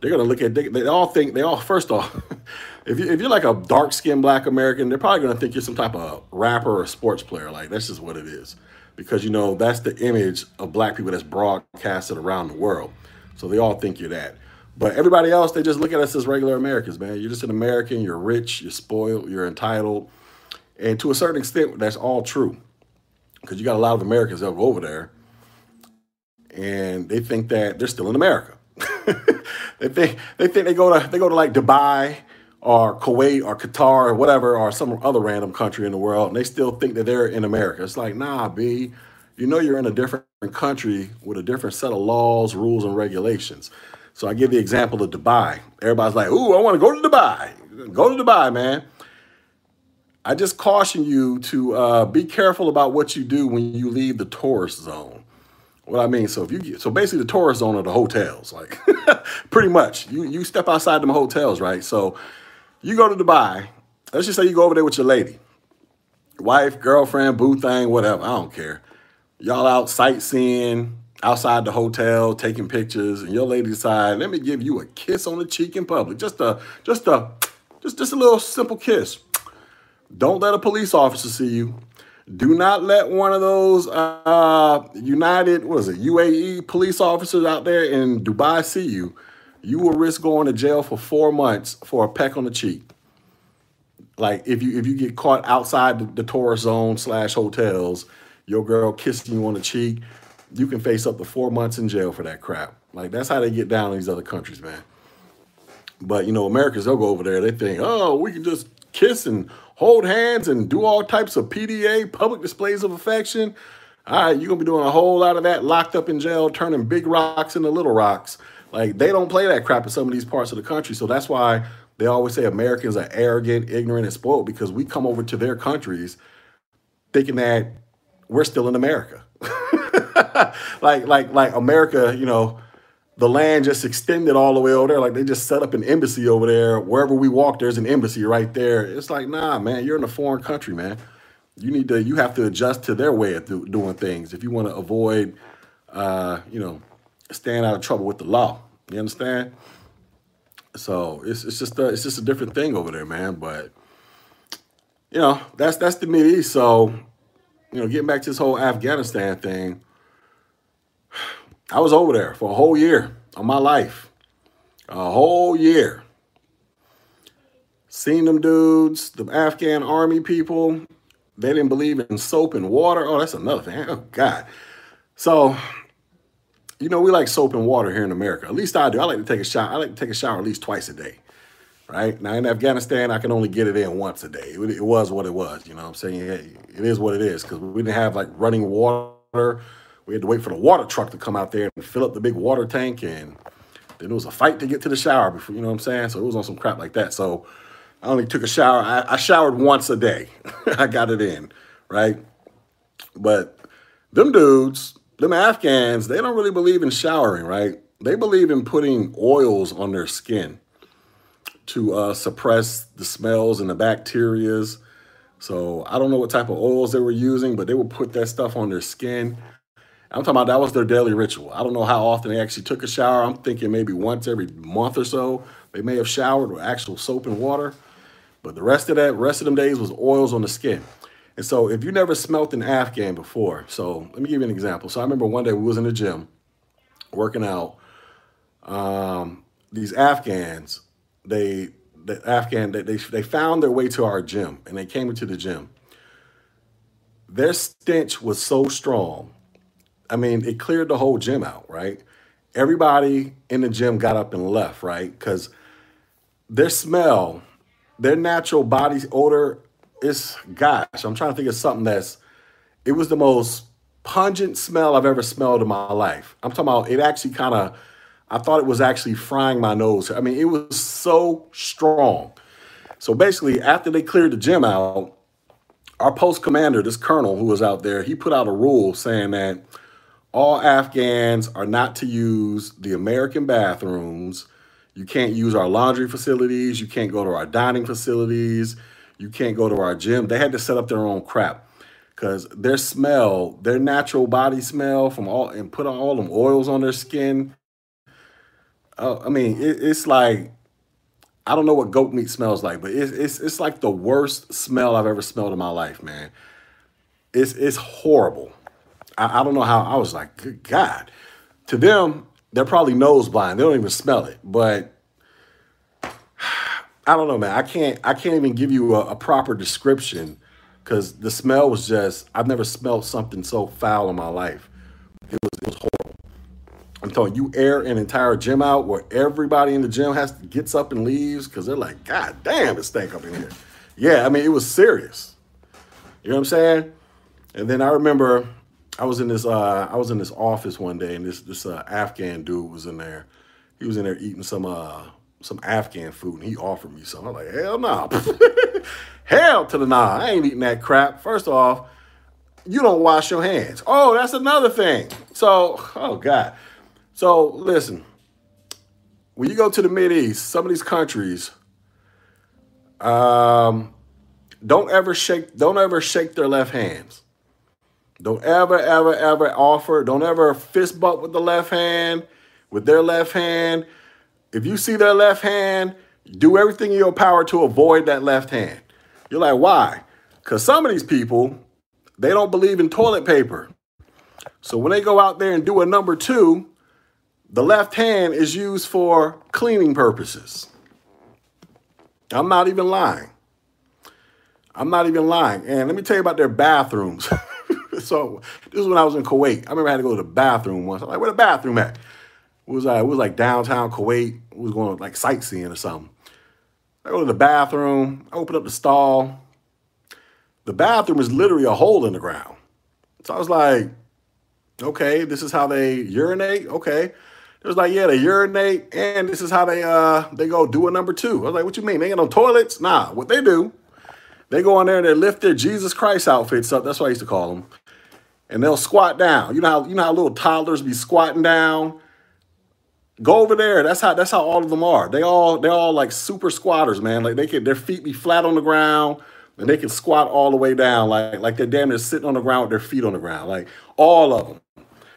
they're gonna look at they, they all think they all first off, if you if you're like a dark skinned black American, they're probably gonna think you're some type of rapper or sports player. Like that's just what it is. Because you know, that's the image of black people that's broadcasted around the world. So they all think you're that. But everybody else, they just look at us as regular Americans, man. You're just an American, you're rich, you're spoiled, you're entitled. And to a certain extent, that's all true. Because you got a lot of Americans that go over there and they think that they're still in America. they think they think they go to they go to like Dubai or Kuwait or Qatar or whatever or some other random country in the world, and they still think that they're in America. It's like, nah, B, you know you're in a different country with a different set of laws, rules, and regulations. So I give the example of Dubai. Everybody's like, "Ooh, I want to go to Dubai." Go to Dubai, man. I just caution you to uh, be careful about what you do when you leave the tourist zone. What I mean, so if you so basically the tourist zone are the hotels, like pretty much. You you step outside them hotels, right? So you go to Dubai. Let's just say you go over there with your lady, wife, girlfriend, boo thing, whatever. I don't care. Y'all out sightseeing outside the hotel, taking pictures, and your lady decide, let me give you a kiss on the cheek in public. Just a just a just just a little simple kiss. Don't let a police officer see you. Do not let one of those uh, United, what is it, UAE police officers out there in Dubai see you. You will risk going to jail for four months for a peck on the cheek. Like if you if you get caught outside the, tourist zone slash hotels, your girl kissing you on the cheek, you can face up to four months in jail for that crap. Like that's how they get down in these other countries, man. But you know, Americans they'll go over there. They think, oh, we can just kiss and hold hands and do all types of PDA, public displays of affection. All right, you're gonna be doing a whole lot of that, locked up in jail, turning big rocks into little rocks. Like they don't play that crap in some of these parts of the country. So that's why they always say Americans are arrogant, ignorant, and spoiled because we come over to their countries thinking that we're still in America. like, like, like America, you know, the land just extended all the way over there. Like they just set up an embassy over there. Wherever we walk, there's an embassy right there. It's like, nah, man, you're in a foreign country, man. You need to, you have to adjust to their way of do, doing things if you want to avoid, uh, you know, staying out of trouble with the law. You understand? So it's it's just a, it's just a different thing over there, man. But you know, that's that's the Mid East. So you know, getting back to this whole Afghanistan thing, I was over there for a whole year of my life. A whole year. Seen them dudes, the Afghan army people, they didn't believe in soap and water. Oh, that's another thing. Oh, God. So, you know, we like soap and water here in America. At least I do. I like to take a shower. I like to take a shower at least twice a day. Right? Now, in Afghanistan, I can only get it in once a day. It, it was what it was. You know what I'm saying? It is what it is because we didn't have like running water we had to wait for the water truck to come out there and fill up the big water tank, and then it was a fight to get to the shower before, you know what I'm saying? So it was on some crap like that. So I only took a shower. I, I showered once a day. I got it in, right? But them dudes, them Afghans, they don't really believe in showering, right? They believe in putting oils on their skin to uh, suppress the smells and the bacterias. So I don't know what type of oils they were using, but they would put that stuff on their skin I'm talking about that was their daily ritual. I don't know how often they actually took a shower. I'm thinking maybe once every month or so. They may have showered with actual soap and water. But the rest of that, rest of them days was oils on the skin. And so if you never smelt an Afghan before, so let me give you an example. So I remember one day we was in the gym working out. Um, these Afghans, they the Afghan, they, they, they found their way to our gym and they came into the gym. Their stench was so strong I mean, it cleared the whole gym out, right? Everybody in the gym got up and left, right? Because their smell, their natural body odor is, gosh, I'm trying to think of something that's, it was the most pungent smell I've ever smelled in my life. I'm talking about it actually kind of, I thought it was actually frying my nose. I mean, it was so strong. So basically, after they cleared the gym out, our post commander, this colonel who was out there, he put out a rule saying that all Afghans are not to use the American bathrooms. You can't use our laundry facilities. You can't go to our dining facilities. You can't go to our gym. They had to set up their own crap because their smell, their natural body smell from all, and put all them oils on their skin. Uh, I mean, it, it's like, I don't know what goat meat smells like, but it's, it's, it's like the worst smell I've ever smelled in my life, man. It's, it's horrible. I, I don't know how I was like, good God. To them, they're probably nose blind. They don't even smell it. But I don't know, man. I can't I can't even give you a, a proper description because the smell was just I've never smelled something so foul in my life. It was it was horrible. I'm telling you, air an entire gym out where everybody in the gym has to gets up and leaves because they're like, God damn, it stank up in here. Yeah, I mean it was serious. You know what I'm saying? And then I remember I was in this uh, I was in this office one day, and this this uh, Afghan dude was in there. He was in there eating some uh, some Afghan food, and he offered me some. I was like, hell no, hell to the nah. I ain't eating that crap. First off, you don't wash your hands. Oh, that's another thing. So, oh god. So listen, when you go to the Mid East, some of these countries, um, don't ever shake don't ever shake their left hands. Don't ever, ever, ever offer. Don't ever fist bump with the left hand, with their left hand. If you see their left hand, do everything in your power to avoid that left hand. You're like, why? Because some of these people, they don't believe in toilet paper. So when they go out there and do a number two, the left hand is used for cleaning purposes. I'm not even lying. I'm not even lying. And let me tell you about their bathrooms. so this is when I was in Kuwait. I remember I had to go to the bathroom once. I'm like, where the bathroom at? It was like, it was like downtown Kuwait. Was going like sightseeing or something. I go to the bathroom, I open up the stall. The bathroom is literally a hole in the ground. So I was like, okay, this is how they urinate. Okay. It was like, yeah, they urinate, and this is how they uh they go do a number two. I was like, what you mean? They ain't no toilets? Nah, what they do, they go in there and they lift their Jesus Christ outfits up. That's what I used to call them. And they'll squat down. You know how you know how little toddlers be squatting down? Go over there. That's how that's how all of them are. They all they're all like super squatters, man. Like they can their feet be flat on the ground and they can squat all the way down, like like they're damn near sitting on the ground with their feet on the ground. Like all of them.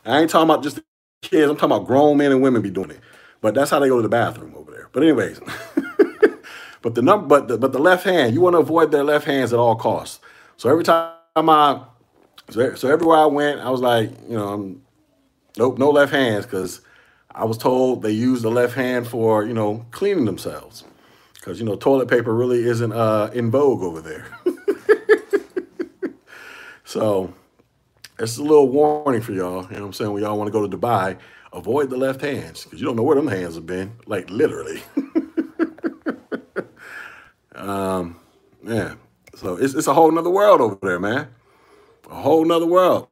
I ain't talking about just kids. I'm talking about grown men and women be doing it. But that's how they go to the bathroom over there. But anyways, but the number, but the, but the left hand, you want to avoid their left hands at all costs. So every time I, so, so everywhere I went, I was like, you know, I'm, nope, no left hands because I was told they use the left hand for, you know, cleaning themselves. Because, you know, toilet paper really isn't uh, in vogue over there. so it's a little warning for y'all. You know what I'm saying? When y'all want to go to Dubai, avoid the left hands because you don't know where them hands have been. Like literally. um, yeah. So it's, it's a whole nother world over there, man. A whole nother world.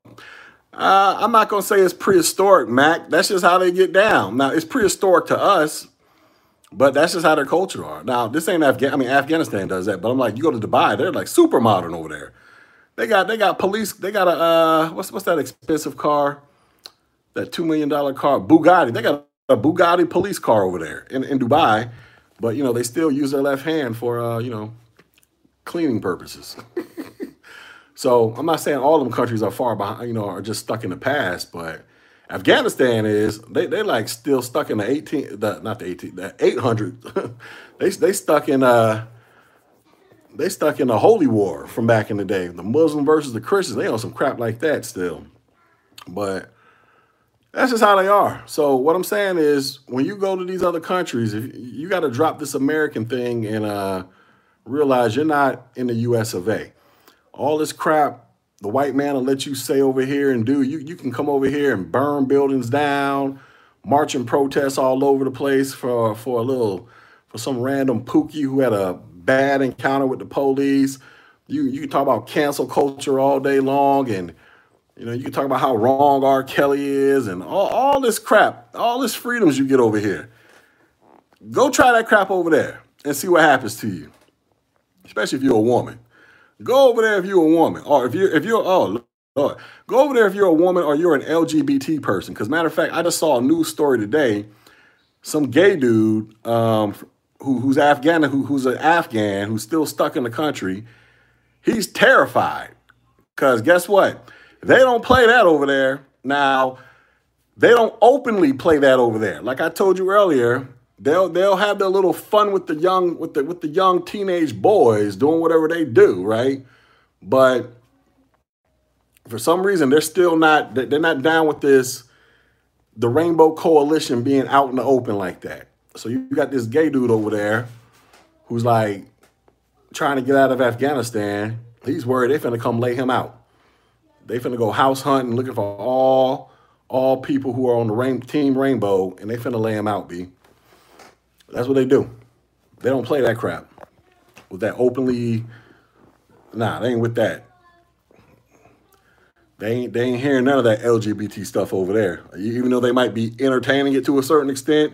Uh, I'm not gonna say it's prehistoric, Mac. That's just how they get down. Now it's prehistoric to us, but that's just how their culture are. Now this ain't Afghan. I mean Afghanistan does that, but I'm like, you go to Dubai, they're like super modern over there. They got they got police. They got a uh, what's what's that expensive car? That two million dollar car, Bugatti. They got a Bugatti police car over there in, in Dubai, but you know they still use their left hand for uh, you know cleaning purposes. So I'm not saying all of them countries are far behind, you know, are just stuck in the past, but Afghanistan is they they like still stuck in the 18 the not the 18 the 800 they they stuck in uh they stuck in the holy war from back in the day. The Muslim versus the Christians they on some crap like that still. But that's just how they are. So what I'm saying is when you go to these other countries if you got to drop this American thing and uh realize you're not in the US of A all this crap the white man will let you say over here and do. You you can come over here and burn buildings down, march and protest all over the place for for a little for some random pookie who had a bad encounter with the police. You you can talk about cancel culture all day long and you know, you can talk about how wrong R. Kelly is and all, all this crap, all this freedoms you get over here. Go try that crap over there and see what happens to you. Especially if you're a woman. Go over there if you're a woman, or if you're if you're oh Lord, go over there if you're a woman or you're an LGBT person. Because matter of fact, I just saw a news story today. Some gay dude um, who, who's Afghan, who, who's an Afghan who's still stuck in the country. He's terrified because guess what? They don't play that over there. Now, they don't openly play that over there. Like I told you earlier, They'll they'll have their little fun with the young with the with the young teenage boys doing whatever they do, right? But for some reason they're still not they're not down with this the Rainbow Coalition being out in the open like that. So you got this gay dude over there who's like trying to get out of Afghanistan. He's worried they finna come lay him out. They finna go house hunting looking for all all people who are on the rain, team Rainbow, and they finna lay him out, B. That's what they do. They don't play that crap with that openly. Nah, they ain't with that. They ain't they ain't hearing none of that LGBT stuff over there. Even though they might be entertaining it to a certain extent,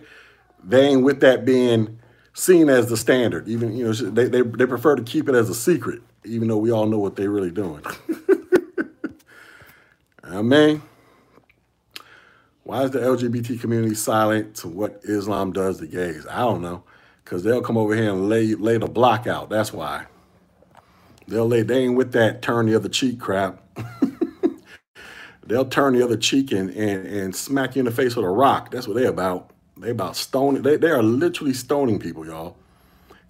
they ain't with that being seen as the standard. Even you know they they, they prefer to keep it as a secret, even though we all know what they're really doing. I mean, why is the LGBT community silent to what Islam does to gays? I don't know, because they'll come over here and lay lay the block out. That's why. They'll lay they ain't with that turn the other cheek crap. they'll turn the other cheek and, and, and smack you in the face with a rock. That's what they about. They about stoning. They, they are literally stoning people, y'all.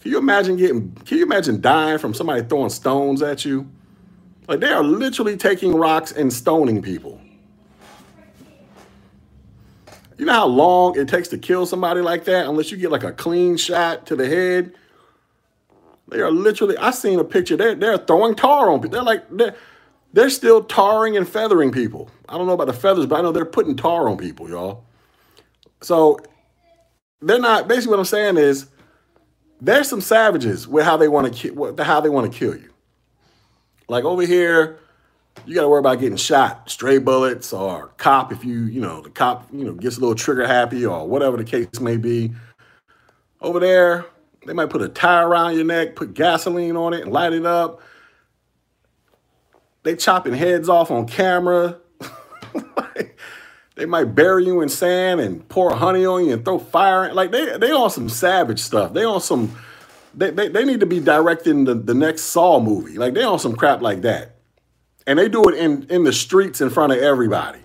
Can you imagine getting? Can you imagine dying from somebody throwing stones at you? Like they are literally taking rocks and stoning people. You know how long it takes to kill somebody like that, unless you get like a clean shot to the head. They are literally. I seen a picture. They're they're throwing tar on people. They're like they're, they're still tarring and feathering people. I don't know about the feathers, but I know they're putting tar on people, y'all. So they're not. Basically, what I'm saying is, there's some savages with how they want to how they want to kill you. Like over here, you got to worry about getting shot, stray bullets, or cop if you you know the cop you know gets a little trigger happy or whatever the case may be. Over there, they might put a tire around your neck, put gasoline on it, and light it up. They chopping heads off on camera. they might bury you in sand and pour honey on you and throw fire. Like they they on some savage stuff. They on some. They, they, they need to be directing the, the next Saw movie. Like they on some crap like that. And they do it in, in the streets in front of everybody.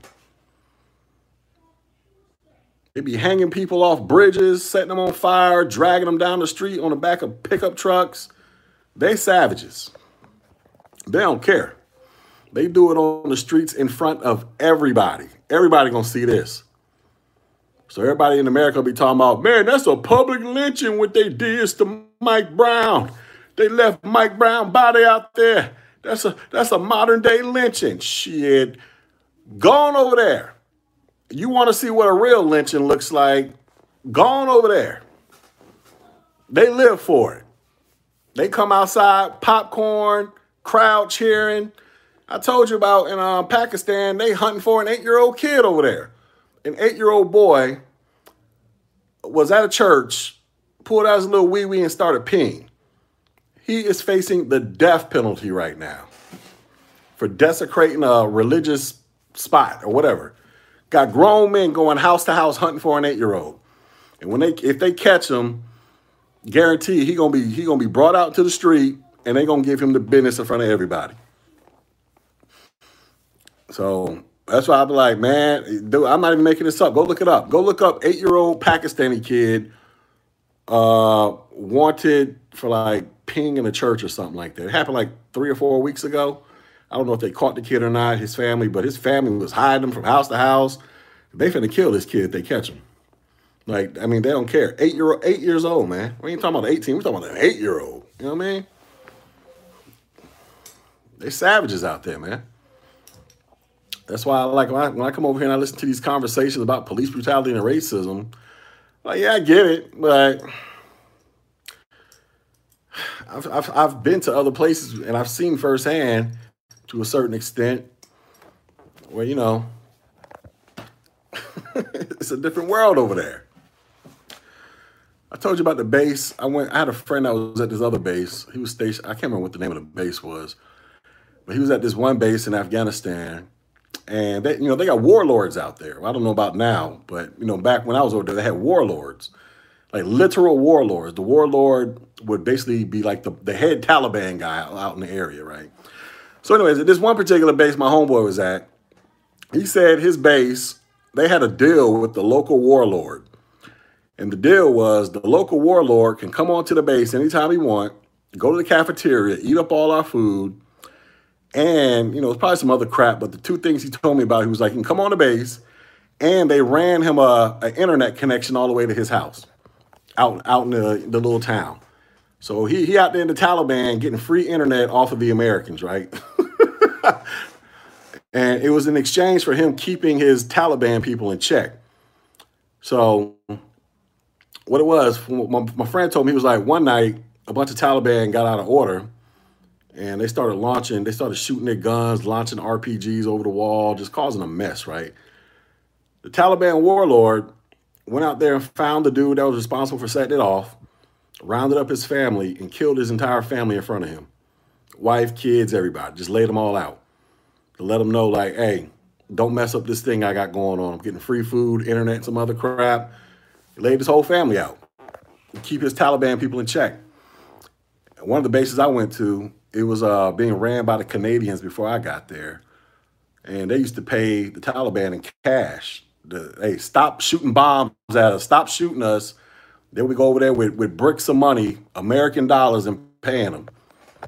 They be hanging people off bridges, setting them on fire, dragging them down the street on the back of pickup trucks. They savages. They don't care. They do it on the streets in front of everybody. Everybody gonna see this. So everybody in America be talking about, man, that's a public lynching what they did to Mike Brown. They left Mike Brown body out there. That's a that's a modern day lynching. Shit. Gone over there. You want to see what a real lynching looks like? Gone over there. They live for it. They come outside, popcorn, crowd cheering. I told you about in uh, Pakistan, they hunting for an eight-year-old kid over there. An eight-year-old boy was at a church, pulled out his little wee wee and started peeing. He is facing the death penalty right now for desecrating a religious spot or whatever. Got grown men going house to house hunting for an eight-year-old, and when they if they catch him, guarantee he gonna be he gonna be brought out to the street and they gonna give him the business in front of everybody. So that's why I'm like, man, dude, I'm not even making this up. Go look it up. Go look up eight year old Pakistani kid uh, wanted for like peeing in a church or something like that. It happened like three or four weeks ago. I don't know if they caught the kid or not, his family, but his family was hiding him from house to house. They finna kill this kid if they catch him. Like, I mean, they don't care. Eight year old, eight years old, man. We ain't talking about 18, we're talking about an eight year old. You know what I mean? They savages out there, man. That's why I like when I, when I come over here and I listen to these conversations about police brutality and racism. Like, yeah, I get it, but I've, I've, I've been to other places and I've seen firsthand to a certain extent where, you know, it's a different world over there. I told you about the base. I went. I had a friend that was at this other base. He was stationed. I can't remember what the name of the base was, but he was at this one base in Afghanistan, and they, you know, they got warlords out there. I don't know about now, but you know, back when I was over there, they had warlords, like literal warlords. The warlord would basically be like the, the head Taliban guy out in the area, right? So, anyways, at this one particular base my homeboy was at, he said his base they had a deal with the local warlord, and the deal was the local warlord can come onto the base anytime he want, go to the cafeteria, eat up all our food and, you know, it's probably some other crap, but the two things he told me about, he was like, he can come on the base, and they ran him a, a internet connection all the way to his house out, out in the, the little town. So he, he out there in the Taliban getting free internet off of the Americans, right? and it was in exchange for him keeping his Taliban people in check. So what it was, my, my friend told me, he was like, one night, a bunch of Taliban got out of order and they started launching, they started shooting their guns, launching RPGs over the wall, just causing a mess, right? The Taliban warlord went out there and found the dude that was responsible for setting it off, rounded up his family, and killed his entire family in front of him. Wife, kids, everybody. Just laid them all out. To let them know, like, hey, don't mess up this thing I got going on. I'm getting free food, internet, some other crap. He laid his whole family out. To keep his Taliban people in check. One of the bases I went to, it was uh, being ran by the Canadians before I got there. And they used to pay the Taliban in cash. The, hey, stop shooting bombs at us. Stop shooting us. Then we go over there with, with bricks of money, American dollars, and paying them.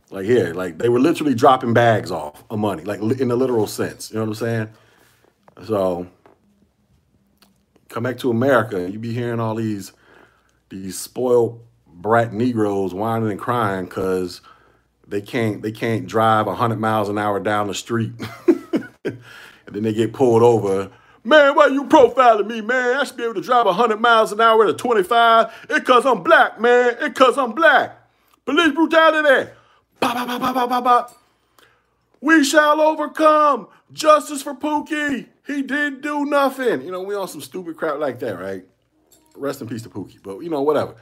Like here, like they were literally dropping bags off of money, like in the literal sense. You know what I'm saying? So come back to America, you be hearing all these these spoiled brat Negroes whining and crying because they can't they can't drive hundred miles an hour down the street, and then they get pulled over. Man, why you profiling me, man? I should be able to drive 100 miles an hour at a 25. It cause I'm black, man. It cause I'm black. Police brutality. Bah, bah, bah, bah, bah, bah, bah. We shall overcome. Justice for Pookie. He didn't do nothing. You know, we on some stupid crap like that, right? Rest in peace to Pookie. But, you know, whatever.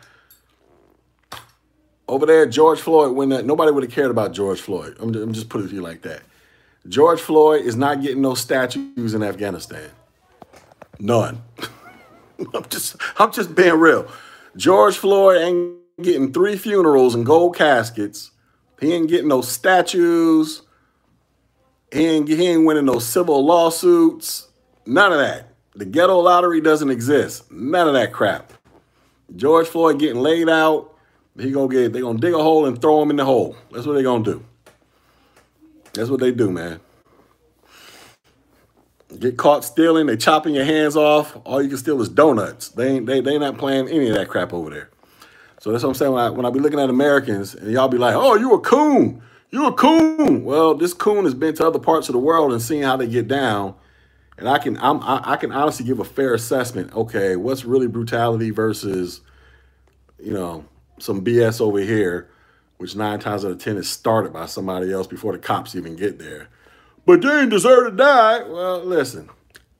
Over there, George Floyd, when that, nobody would have cared about George Floyd. I'm I'm just putting it to you like that. George Floyd is not getting no statues in Afghanistan. None. I'm just I'm just being real. George Floyd ain't getting three funerals and gold caskets. He ain't getting no statues. He ain't, he ain't winning no civil lawsuits. None of that. The ghetto lottery doesn't exist. None of that crap. George Floyd getting laid out. He gonna get. They gonna dig a hole and throw him in the hole. That's what they gonna do. That's what they do, man. Get caught stealing, they chopping your hands off. All you can steal is donuts. They ain't they they not playing any of that crap over there. So that's what I'm saying. When I when I be looking at Americans and y'all be like, "Oh, you a coon? You a coon?" Well, this coon has been to other parts of the world and seen how they get down, and I can I'm, I, I can honestly give a fair assessment. Okay, what's really brutality versus, you know, some BS over here, which nine times out of ten is started by somebody else before the cops even get there but they didn't deserve to die. Well, listen,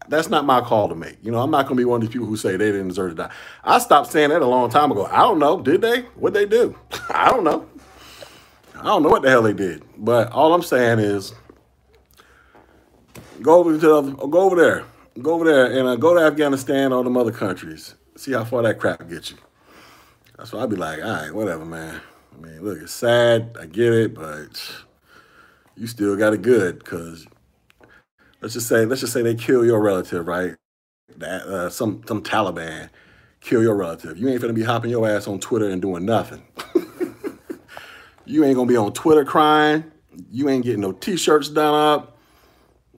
that's not my call to make. You know, I'm not going to be one of these people who say they didn't deserve to die. I stopped saying that a long time ago. I don't know. Did they? What'd they do? I don't know. I don't know what the hell they did. But all I'm saying is go over to the, go over there. Go over there and uh, go to Afghanistan or them other countries. See how far that crap gets you. That's why I'd be like, all right, whatever, man. I mean, look, it's sad. I get it, but you still got it good because let's just say let's just say they kill your relative, right? That uh, some some Taliban kill your relative. You ain't gonna be hopping your ass on Twitter and doing nothing. you ain't gonna be on Twitter crying. You ain't getting no T-shirts done up.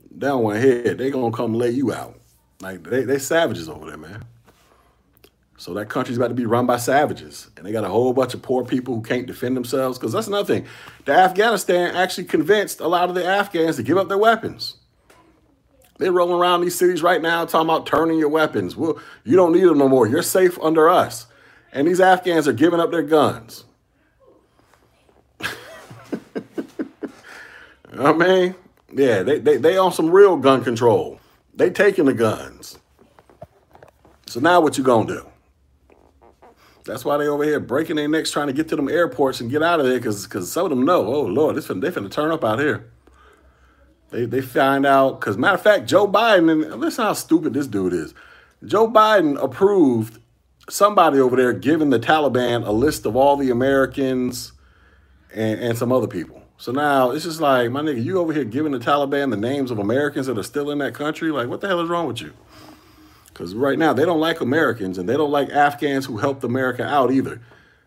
They don't want it. They gonna come lay you out. Like they they savages over there, man. So that country's about to be run by savages. And they got a whole bunch of poor people who can't defend themselves. Because that's another thing. The Afghanistan actually convinced a lot of the Afghans to give up their weapons. They're rolling around these cities right now talking about turning your weapons. Well, you don't need them no more. You're safe under us. And these Afghans are giving up their guns. I mean, yeah, they, they, they on some real gun control. They taking the guns. So now what you gonna do? That's why they over here breaking their necks trying to get to them airports and get out of there because because some of them know, oh Lord, this finna, they finna turn up out here. They they find out because matter of fact, Joe Biden and listen how stupid this dude is. Joe Biden approved somebody over there giving the Taliban a list of all the Americans and, and some other people. So now it's just like, my nigga, you over here giving the Taliban the names of Americans that are still in that country? Like, what the hell is wrong with you? Because right now they don't like Americans and they don't like Afghans who helped America out either.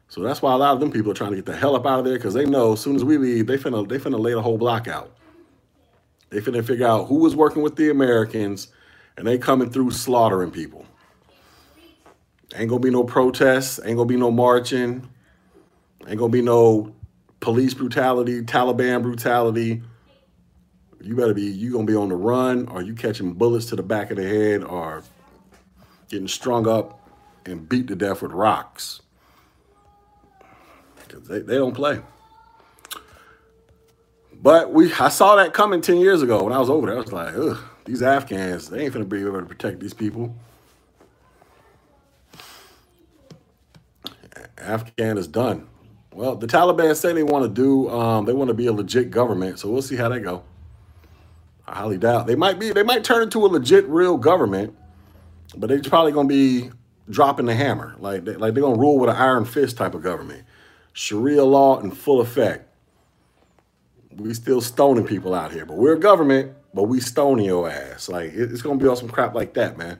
So that's why a lot of them people are trying to get the hell up out of there because they know as soon as we leave, they finna they finna lay the whole block out. They finna figure out who was working with the Americans and they coming through slaughtering people. Ain't gonna be no protests, ain't gonna be no marching, ain't gonna be no police brutality, Taliban brutality. You better be you gonna be on the run or you catching bullets to the back of the head or getting strung up and beat to death with rocks. Because they, they don't play. But we, I saw that coming ten years ago when I was over there. I was like, ugh, these Afghans, they ain't gonna be able to protect these people. Afghan is done. Well, the Taliban say they want to do, um, they want to be a legit government, so we'll see how they go. I highly doubt they might be. They might turn into a legit, real government, but they're probably gonna be dropping the hammer, like they, like they're gonna rule with an iron fist type of government, Sharia law in full effect. We still stoning people out here, but we're a government, but we stoning your ass. Like it's gonna be on some crap like that, man.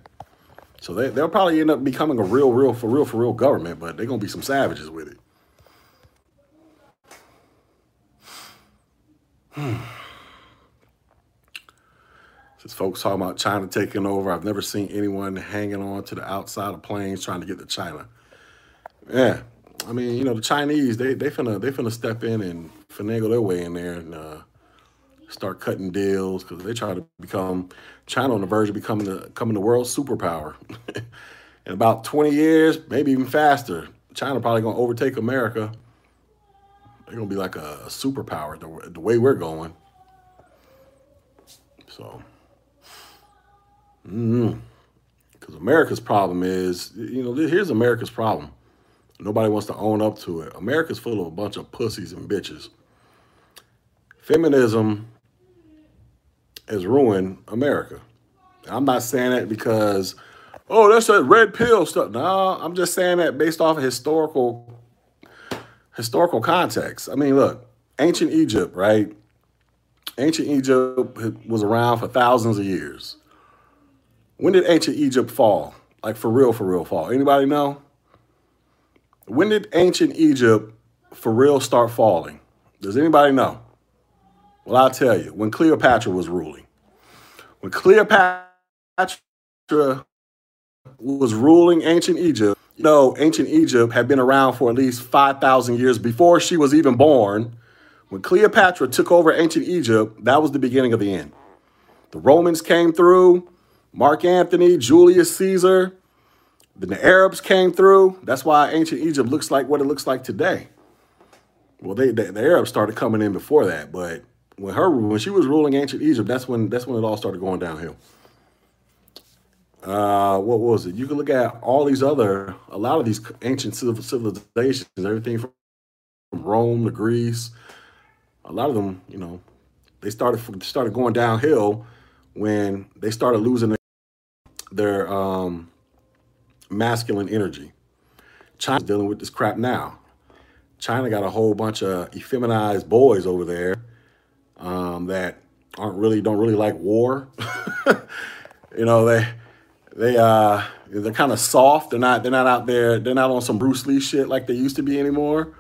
So they, they'll probably end up becoming a real, real, for real, for real government, but they're gonna be some savages with it. Hmm. Folks talking about China taking over, I've never seen anyone hanging on to the outside of planes trying to get to China. Yeah, I mean, you know, the Chinese they they finna they finna step in and finagle their way in there and uh, start cutting deals because they try to become China on the verge of becoming the the world's superpower. in about 20 years, maybe even faster, China probably gonna overtake America they're gonna be like a, a superpower the, the way we're going. So, because mm-hmm. America's problem is, you know, here's America's problem. Nobody wants to own up to it. America's full of a bunch of pussies and bitches. Feminism has ruined America. I'm not saying that because, oh, that's that red pill stuff. No, I'm just saying that based off of historical historical context. I mean, look, ancient Egypt, right? Ancient Egypt was around for thousands of years. When did ancient Egypt fall? Like for real, for real fall? Anybody know? When did ancient Egypt for real start falling? Does anybody know? Well, I'll tell you. When Cleopatra was ruling. When Cleopatra was ruling ancient Egypt, you know, ancient Egypt had been around for at least 5,000 years before she was even born. When Cleopatra took over ancient Egypt, that was the beginning of the end. The Romans came through, Mark Antony, Julius Caesar, then the Arabs came through. That's why ancient Egypt looks like what it looks like today. Well, they, the, the Arabs started coming in before that, but when her when she was ruling ancient Egypt, that's when that's when it all started going downhill uh, what was it? You can look at all these other, a lot of these ancient civilizations, everything from Rome to Greece. A lot of them, you know, they started started going downhill when they started losing their um, masculine energy. China's dealing with this crap now. China got a whole bunch of effeminized boys over there um, that aren't really don't really like war. you know they they uh they're kind of soft. They're not they're not out there. They're not on some Bruce Lee shit like they used to be anymore.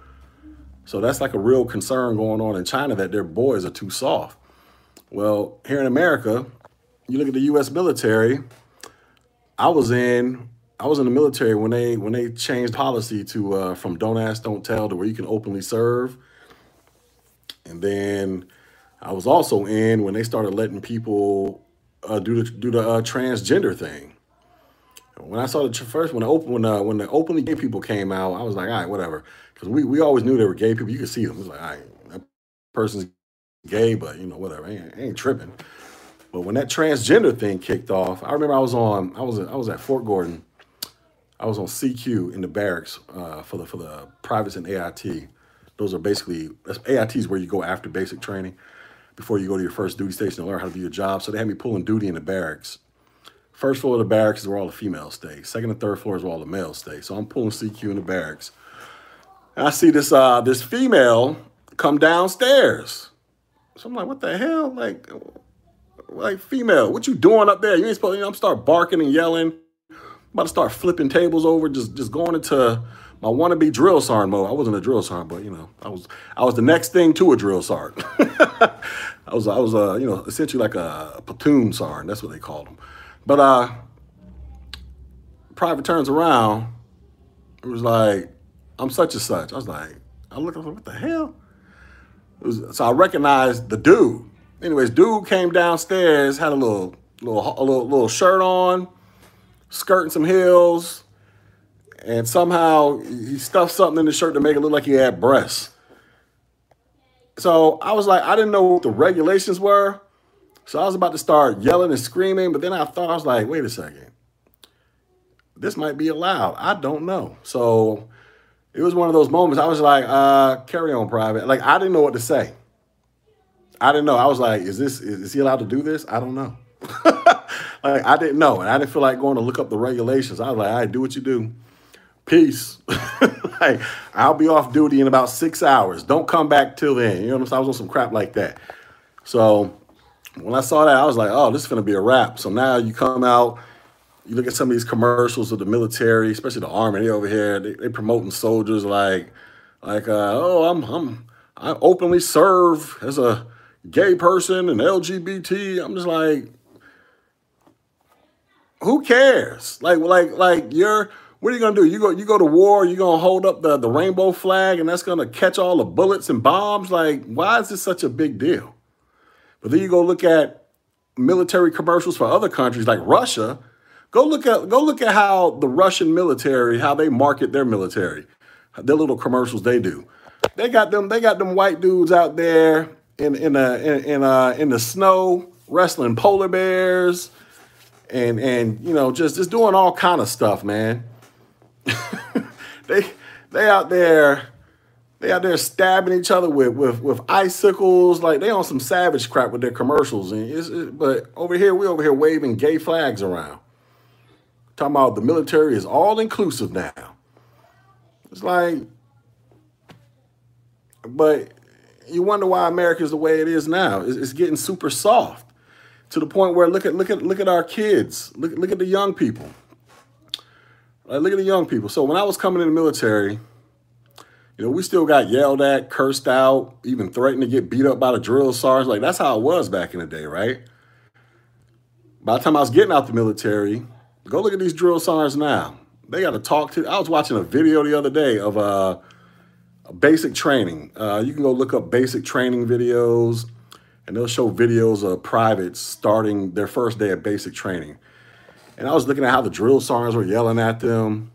So that's like a real concern going on in China that their boys are too soft. Well, here in America, you look at the U.S. military. I was in I was in the military when they when they changed policy to uh, from don't ask, don't tell to where you can openly serve. And then I was also in when they started letting people uh, do the do the uh, transgender thing. When I saw the first when the open when uh, when the openly gay people came out, I was like, all right, whatever, because we we always knew they were gay people. You could see them. It was like, all right, that person's gay, but you know, whatever, I ain't, I ain't tripping. But when that transgender thing kicked off, I remember I was on I was I was at Fort Gordon. I was on CQ in the barracks uh, for the for the privates and AIT. Those are basically AIT is where you go after basic training before you go to your first duty station to learn how to do your job. So they had me pulling duty in the barracks First floor of the barracks is where all the females stay. Second and third floor is where all the males stay. So I'm pulling CQ in the barracks. I see this uh this female come downstairs. So I'm like, what the hell? Like, like female, what you doing up there? You ain't supposed to, you know, I'm start barking and yelling. I'm about to start flipping tables over, just just going into my wannabe drill sergeant mode. I wasn't a drill sergeant, but you know, I was I was the next thing to a drill sergeant. I was I was uh, you know, essentially like a, a platoon sergeant. That's what they called them. But uh, private turns around. It was like, I'm such and such. I was like, I looked, like, what the hell? Was, so I recognized the dude. Anyways, dude came downstairs, had a little, little, a little, little shirt on, skirting some heels, and somehow he stuffed something in the shirt to make it look like he had breasts. So I was like, I didn't know what the regulations were. So I was about to start yelling and screaming, but then I thought I was like, wait a second. This might be allowed. I don't know. So it was one of those moments. I was like, uh, carry on, private. Like I didn't know what to say. I didn't know. I was like, is this is, he allowed to do this? I don't know. like I didn't know, and I didn't feel like going to look up the regulations. I was like, I right, do what you do. Peace. like I'll be off duty in about six hours. Don't come back till then. You know what I'm saying? I was on some crap like that. So when I saw that, I was like, oh, this is gonna be a wrap. So now you come out, you look at some of these commercials of the military, especially the army. Over here, they, they promoting soldiers like, like, uh, oh, I'm, I'm, I openly serve as a gay person and LGBT. I'm just like, who cares? Like, like, like you're. What are you gonna do? You go, you go to war. you're gonna hold up the the rainbow flag, and that's gonna catch all the bullets and bombs. Like, why is this such a big deal? But then you go look at military commercials for other countries like Russia. Go look at go look at how the Russian military how they market their military, their little commercials they do. They got them they got them white dudes out there in in a in in, uh, in the snow wrestling polar bears and and you know just just doing all kind of stuff, man. they they out there they out there stabbing each other with with with icicles like they on some savage crap with their commercials and it, but over here we over here waving gay flags around talking about the military is all inclusive now it's like but you wonder why America is the way it is now. It's, it's, getting super soft to the point where look at look at look at our kids. Look look at the young people. Like, look at the young people. So when I was coming in the military, you know, we still got yelled at, cursed out, even threatened to get beat up by the drill sergeants. Like that's how it was back in the day, right? By the time I was getting out the military, go look at these drill sergeants now. They got to talk to. I was watching a video the other day of uh basic training. Uh, you can go look up basic training videos, and they'll show videos of privates starting their first day of basic training. And I was looking at how the drill sergeants were yelling at them.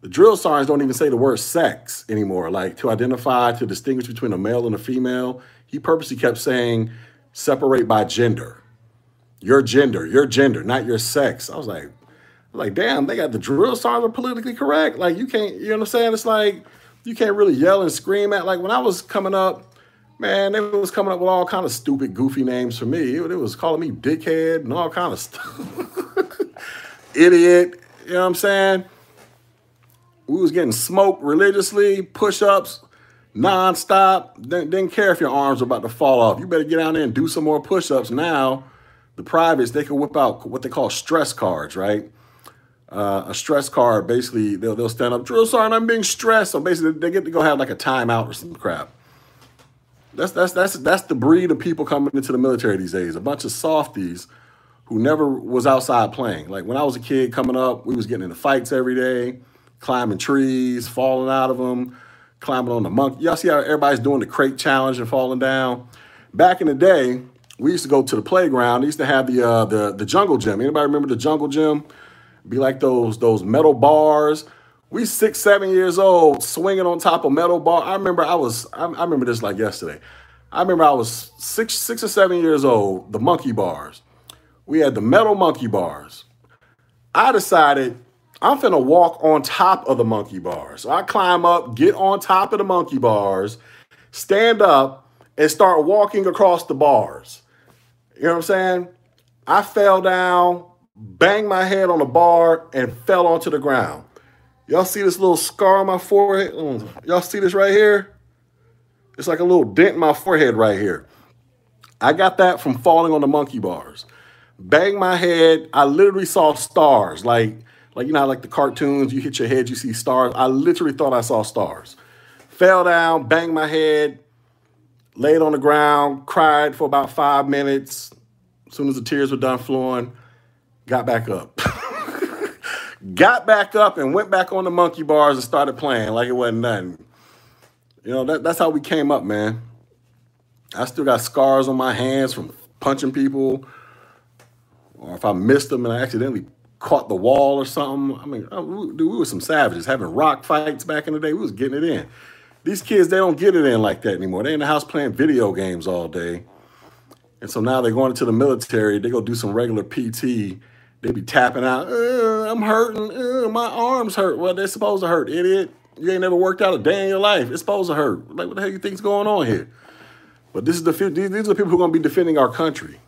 The drill sergeants don't even say the word sex anymore, like to identify, to distinguish between a male and a female. He purposely kept saying, separate by gender. Your gender, your gender, not your sex. I was like, like, damn, they got the drill sergeants politically correct. Like, you can't, you know what I'm saying? It's like, you can't really yell and scream at. Like when I was coming up, man, they was coming up with all kind of stupid, goofy names for me. It, was calling me dickhead and all kind of stuff. Idiot. You know what I'm saying? We was getting smoked religiously, push-ups, nonstop. Didn't, didn't care if your arms were about to fall off. You better get down there and do some more push-ups. Now, the privates, they can whip out what they call stress cards, right? Uh, a stress card. Basically, they'll, they'll stand up, drill sergeant, I'm being stressed. So basically, they get to go have like a timeout or some crap. That's that's that's that's the breed of people coming into the military these days. A bunch of softies who never was outside playing. Like when I was a kid coming up, we was getting into fights every day, climbing trees, falling out of them, climbing on the monkey. Y'all see how everybody's doing the crate challenge and falling down. Back in the day, we used to go to the playground. They used to have the uh, the the jungle gym. Anybody remember the jungle gym? Be like those those metal bars. We six, seven years old, swinging on top of metal bar. I remember I was, I, I remember this like yesterday. I remember I was six, six or seven years old. The monkey bars. We had the metal monkey bars. I decided I'm finna walk on top of the monkey bars. So I climb up, get on top of the monkey bars, stand up, and start walking across the bars. You know what I'm saying? I fell down, banged my head on the bar, and fell onto the ground. Y'all see this little scar on my forehead? Mm, y'all see this right here? It's like a little dent in my forehead right here. I got that from falling on the monkey bars. Banged my head. I literally saw stars. Like, like you know, like the cartoons, you hit your head, you see stars. I literally thought I saw stars. Fell down, banged my head, laid on the ground, cried for about five minutes. As soon as the tears were done flowing, got back up. got back up and went back on the monkey bars and started playing like it wasn't nothing. You know, that, that's how we came up, man. I still got scars on my hands from punching people. Or if I missed them and I accidentally caught the wall or something. I mean, dude, we were some savages having rock fights back in the day. We was getting it in. these kids, they don't get it in like that anymore. They in the house playing video games all day. And so now they're going into the military. They go do some regular PT. They be tapping out, uh, I'm hurting, uh, my arms hurt. Well, they're supposed to hurt, idiot. You ain't never worked out a day in your life. It's supposed to hurt. Like, what the hell you think's going on here? But this is the these are the people who are going to be defending our country,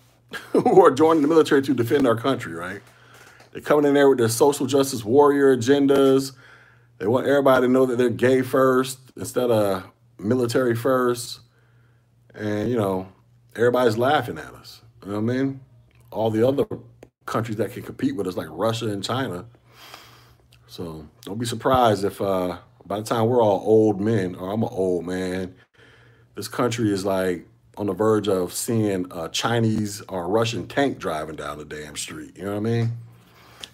who are joining the military to defend our country, right? They're coming in there with their social justice warrior agendas. They want everybody to know that they're gay first instead of military first. And, you know, everybody's laughing at us. You know what I mean? All the other countries that can compete with us, like Russia and China. So don't be surprised if uh, by the time we're all old men, or I'm an old man, this country is like on the verge of seeing a Chinese or Russian tank driving down the damn street. You know what I mean?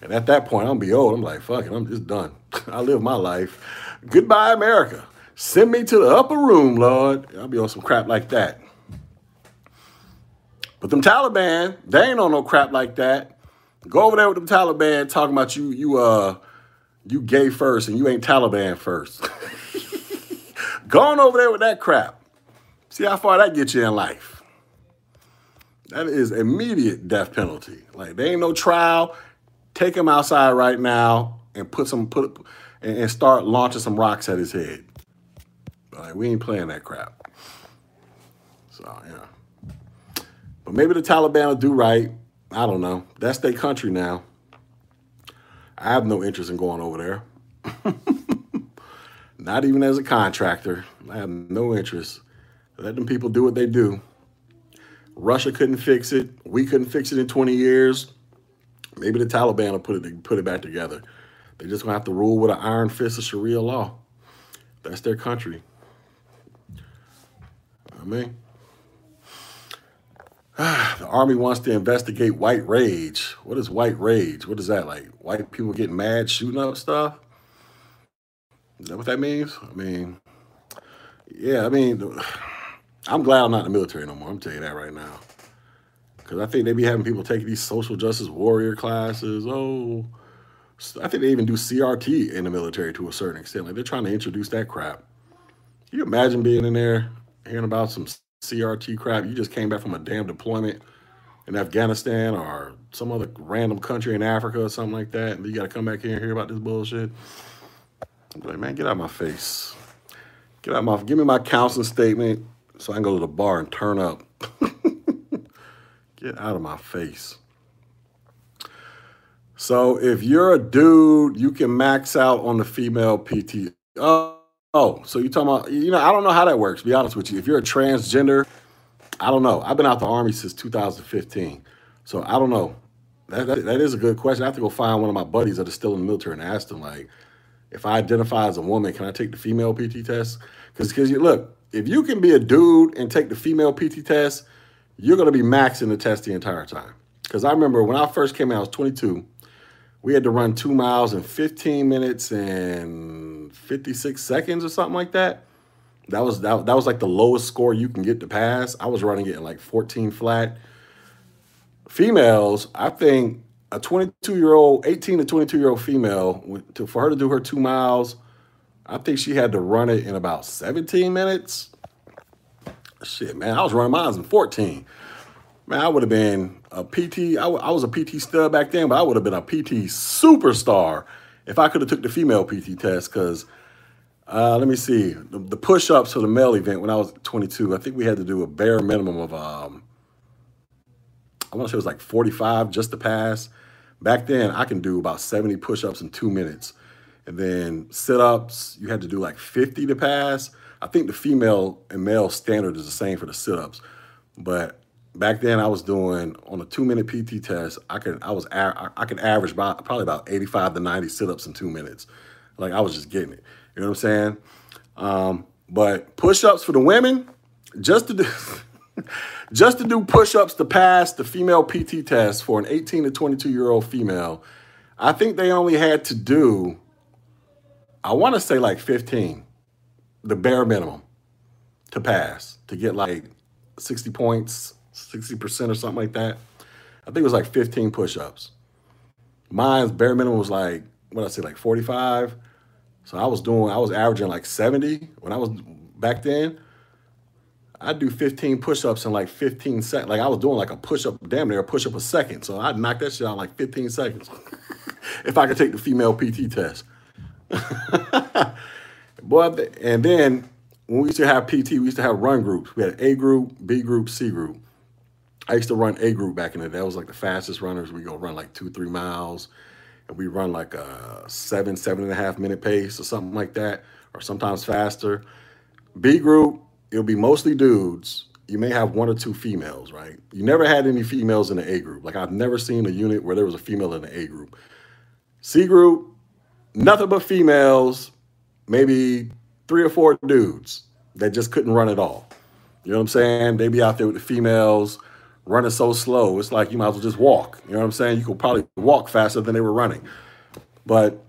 And at that point, I'm be old. I'm like, fuck it, I'm just done. I live my life. Goodbye, America. Send me to the upper room, Lord. I'll be on some crap like that. But them Taliban, they ain't on no crap like that. Go over there with them Taliban talking about you, you uh, you gay first and you ain't Taliban first. Go on over there with that crap. See how far that gets you in life. That is immediate death penalty. Like there ain't no trial. Take him outside right now and put some put and start launching some rocks at his head. Like we ain't playing that crap. So yeah. But maybe the Taliban will do right. I don't know. That's their country now. I have no interest in going over there. Not even as a contractor. I have no interest. Let them people do what they do. Russia couldn't fix it. We couldn't fix it in 20 years. Maybe the Taliban will put it put it back together. They're just gonna have to rule with an iron fist of Sharia law. That's their country. I mean, the army wants to investigate white rage. What is white rage? What is that like? White people getting mad, shooting up stuff? Is that what that means? I mean, yeah. I mean, I'm glad I'm not in the military no more. I'm telling you that right now. Because I think they be having people take these social justice warrior classes. Oh, I think they even do CRT in the military to a certain extent. Like they're trying to introduce that crap. Can you imagine being in there hearing about some CRT crap? You just came back from a damn deployment in Afghanistan or some other random country in Africa or something like that, and you got to come back here and hear about this bullshit. I'm like, man, get out of my face. Get out of my, give me my counseling statement so I can go to the bar and turn up. Get out of my face. So if you're a dude, you can max out on the female PT. Oh, so you talking about, you know, I don't know how that works, be honest with you. If you're a transgender, I don't know. I've been out the Army since 2015. So I don't know. That, that, that is a good question. I have to go find one of my buddies that is still in the military and ask them, like, if I identify as a woman, can I take the female PT test? Because, because you look, if you can be a dude and take the female PT test, you're going to be maxing the test the entire time. Because I remember when I first came out, I was 22. We had to run two miles in 15 minutes and 56 seconds or something like that. That was that, that was like the lowest score you can get to pass. I was running it in like 14 flat. Females, I think a 22 year old, 18 to 22 year old female, to, for her to do her two miles, I think she had to run it in about 17 minutes. Shit, man, I was running miles in 14. Man, I would have been a PT. I, w- I was a PT stud back then, but I would have been a PT superstar if I could have took the female PT test. Because uh, let me see, the, the push-ups for the male event when I was 22, I think we had to do a bare minimum of um, I want to say it was like 45 just to pass. Back then, I can do about 70 push-ups in two minutes. And then sit-ups, you had to do like 50 to pass. I think the female and male standard is the same for the sit-ups, but back then I was doing on a two-minute PT test. I could I was I could average about probably about 85 to 90 sit-ups in two minutes. Like I was just getting it. You know what I'm saying? Um, but push-ups for the women, just to do just to do push-ups to pass the female PT test for an 18 to 22 year old female, I think they only had to do I want to say like 15 the bare minimum to pass to get like 60 points, 60% or something like that. I think it was like 15 push ups. Mine's bare minimum was like, what I say, like 45. So I was doing, I was averaging like 70 when I was back then. I'd do 15 push-ups in like 15 seconds. Like I was doing like a push-up, damn near a push-up a second. So I'd knock that shit out in like 15 seconds. if I could take the female PT test. Boy, and then when we used to have PT, we used to have run groups. We had A group, B group, C group. I used to run A group back in the day. That was like the fastest runners. We go run like two, three miles. And we run like a seven, seven and a half minute pace or something like that, or sometimes faster. B group, it'll be mostly dudes. You may have one or two females, right? You never had any females in the A group. Like I've never seen a unit where there was a female in the A group. C group, nothing but females, maybe three or four dudes that just couldn't run at all. You know what I'm saying? They'd be out there with the females running so slow. It's like you might as well just walk. You know what I'm saying? You could probably walk faster than they were running. But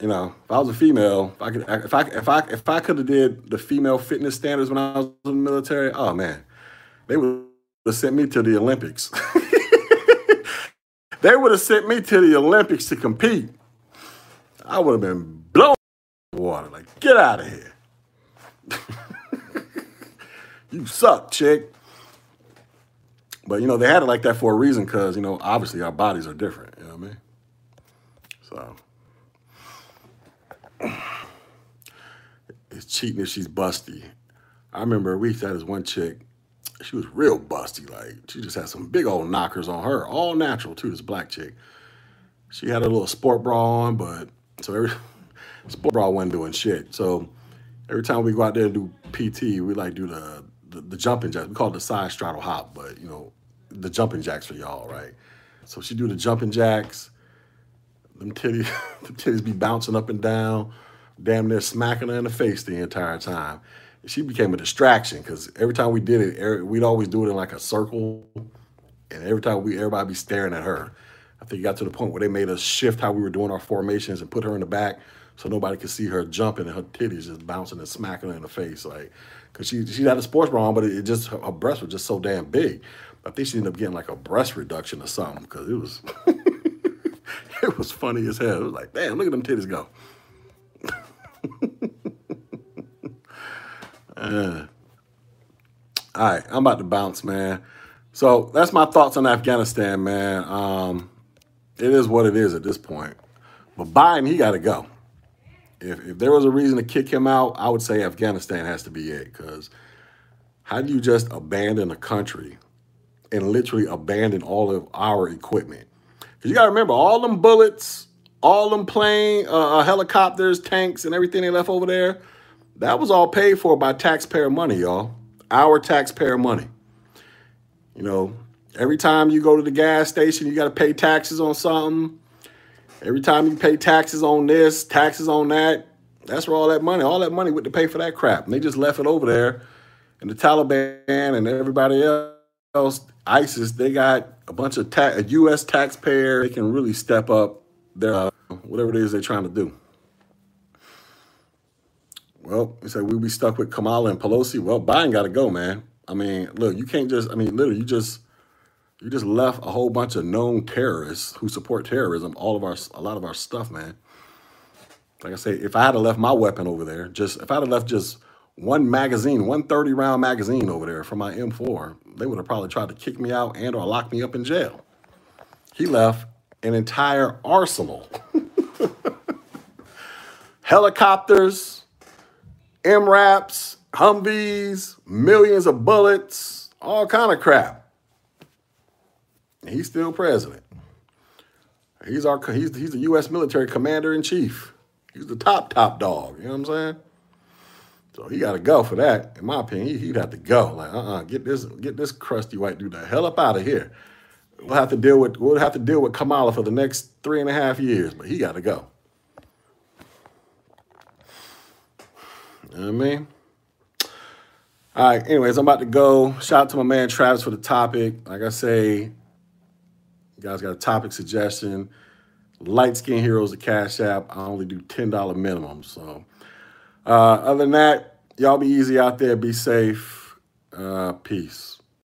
you know, if I was a female, if I could, if I if I if I could have did the female fitness standards when I was in the military, oh man, they would have sent me to the Olympics. they would have sent me to the Olympics to compete. I would have been blown water. Like, get out of here. you suck, chick. But you know, they had it like that for a reason because, you know, obviously our bodies are different. You know what I mean? So it's cheating if she's busty. I remember we had this one chick, she was real busty. Like she just had some big old knockers on her, all natural too, this black chick. She had a little sport bra on, but so every sport bra wasn't doing shit. So every time we go out there and do PT, we like do the the, the jumping jacks. We call it the side straddle hop, but you know, the jumping jacks for y'all, right? So she do the jumping jacks. Them titties, the titties be bouncing up and down, damn near smacking her in the face the entire time. She became a distraction because every time we did it, er, we'd always do it in like a circle, and every time we everybody be staring at her. I think it got to the point where they made us shift how we were doing our formations and put her in the back so nobody could see her jumping and her titties just bouncing and smacking her in the face, like because she she had a sports bra on, but it, just her breasts were just so damn big. I think she ended up getting like a breast reduction or something because it was it was funny as hell. It was like, damn, look at them titties go. uh, all right, I'm about to bounce, man. So that's my thoughts on Afghanistan, man. Um, it is what it is at this point. But Biden, he got to go. If, if there was a reason to kick him out, I would say Afghanistan has to be it. Because how do you just abandon a country and literally abandon all of our equipment. Because you got to remember, all them bullets, all them plane, uh, uh, helicopters, tanks, and everything they left over there, that was all paid for by taxpayer money, y'all. Our taxpayer money. You know, every time you go to the gas station, you got to pay taxes on something. Every time you pay taxes on this, taxes on that, that's where all that money, all that money went to pay for that crap. And they just left it over there. And the Taliban and everybody else ISIS, they got a bunch of ta- a U.S. taxpayer. They can really step up their uh, whatever it is they're trying to do. Well, he said we'll be stuck with Kamala and Pelosi. Well, Biden got to go, man. I mean, look, you can't just. I mean, literally, you just you just left a whole bunch of known terrorists who support terrorism. All of our, a lot of our stuff, man. Like I say, if I had left my weapon over there, just if I had left just one magazine, one 30 round magazine over there for my M4, they would have probably tried to kick me out and or lock me up in jail. He left an entire arsenal. Helicopters, MRAPs, Humvees, millions of bullets, all kind of crap. He's still president. He's our he's he's the U.S. military commander in chief. He's the top top dog. You know what I'm saying? So he got to go for that. In my opinion, he, would have to go. Like, uh-uh, get this, get this crusty white dude the hell up out of here. We'll have to deal with, we'll have to deal with Kamala for the next three and a half years, but he got to go. You know what I mean? All right. Anyways, I'm about to go. Shout out to my man Travis for the topic. Like I say, you guys got a topic suggestion. Light Skin Heroes, the Cash App. I only do $10 minimum. So, uh, other than that, y'all be easy out there. Be safe. Uh, peace.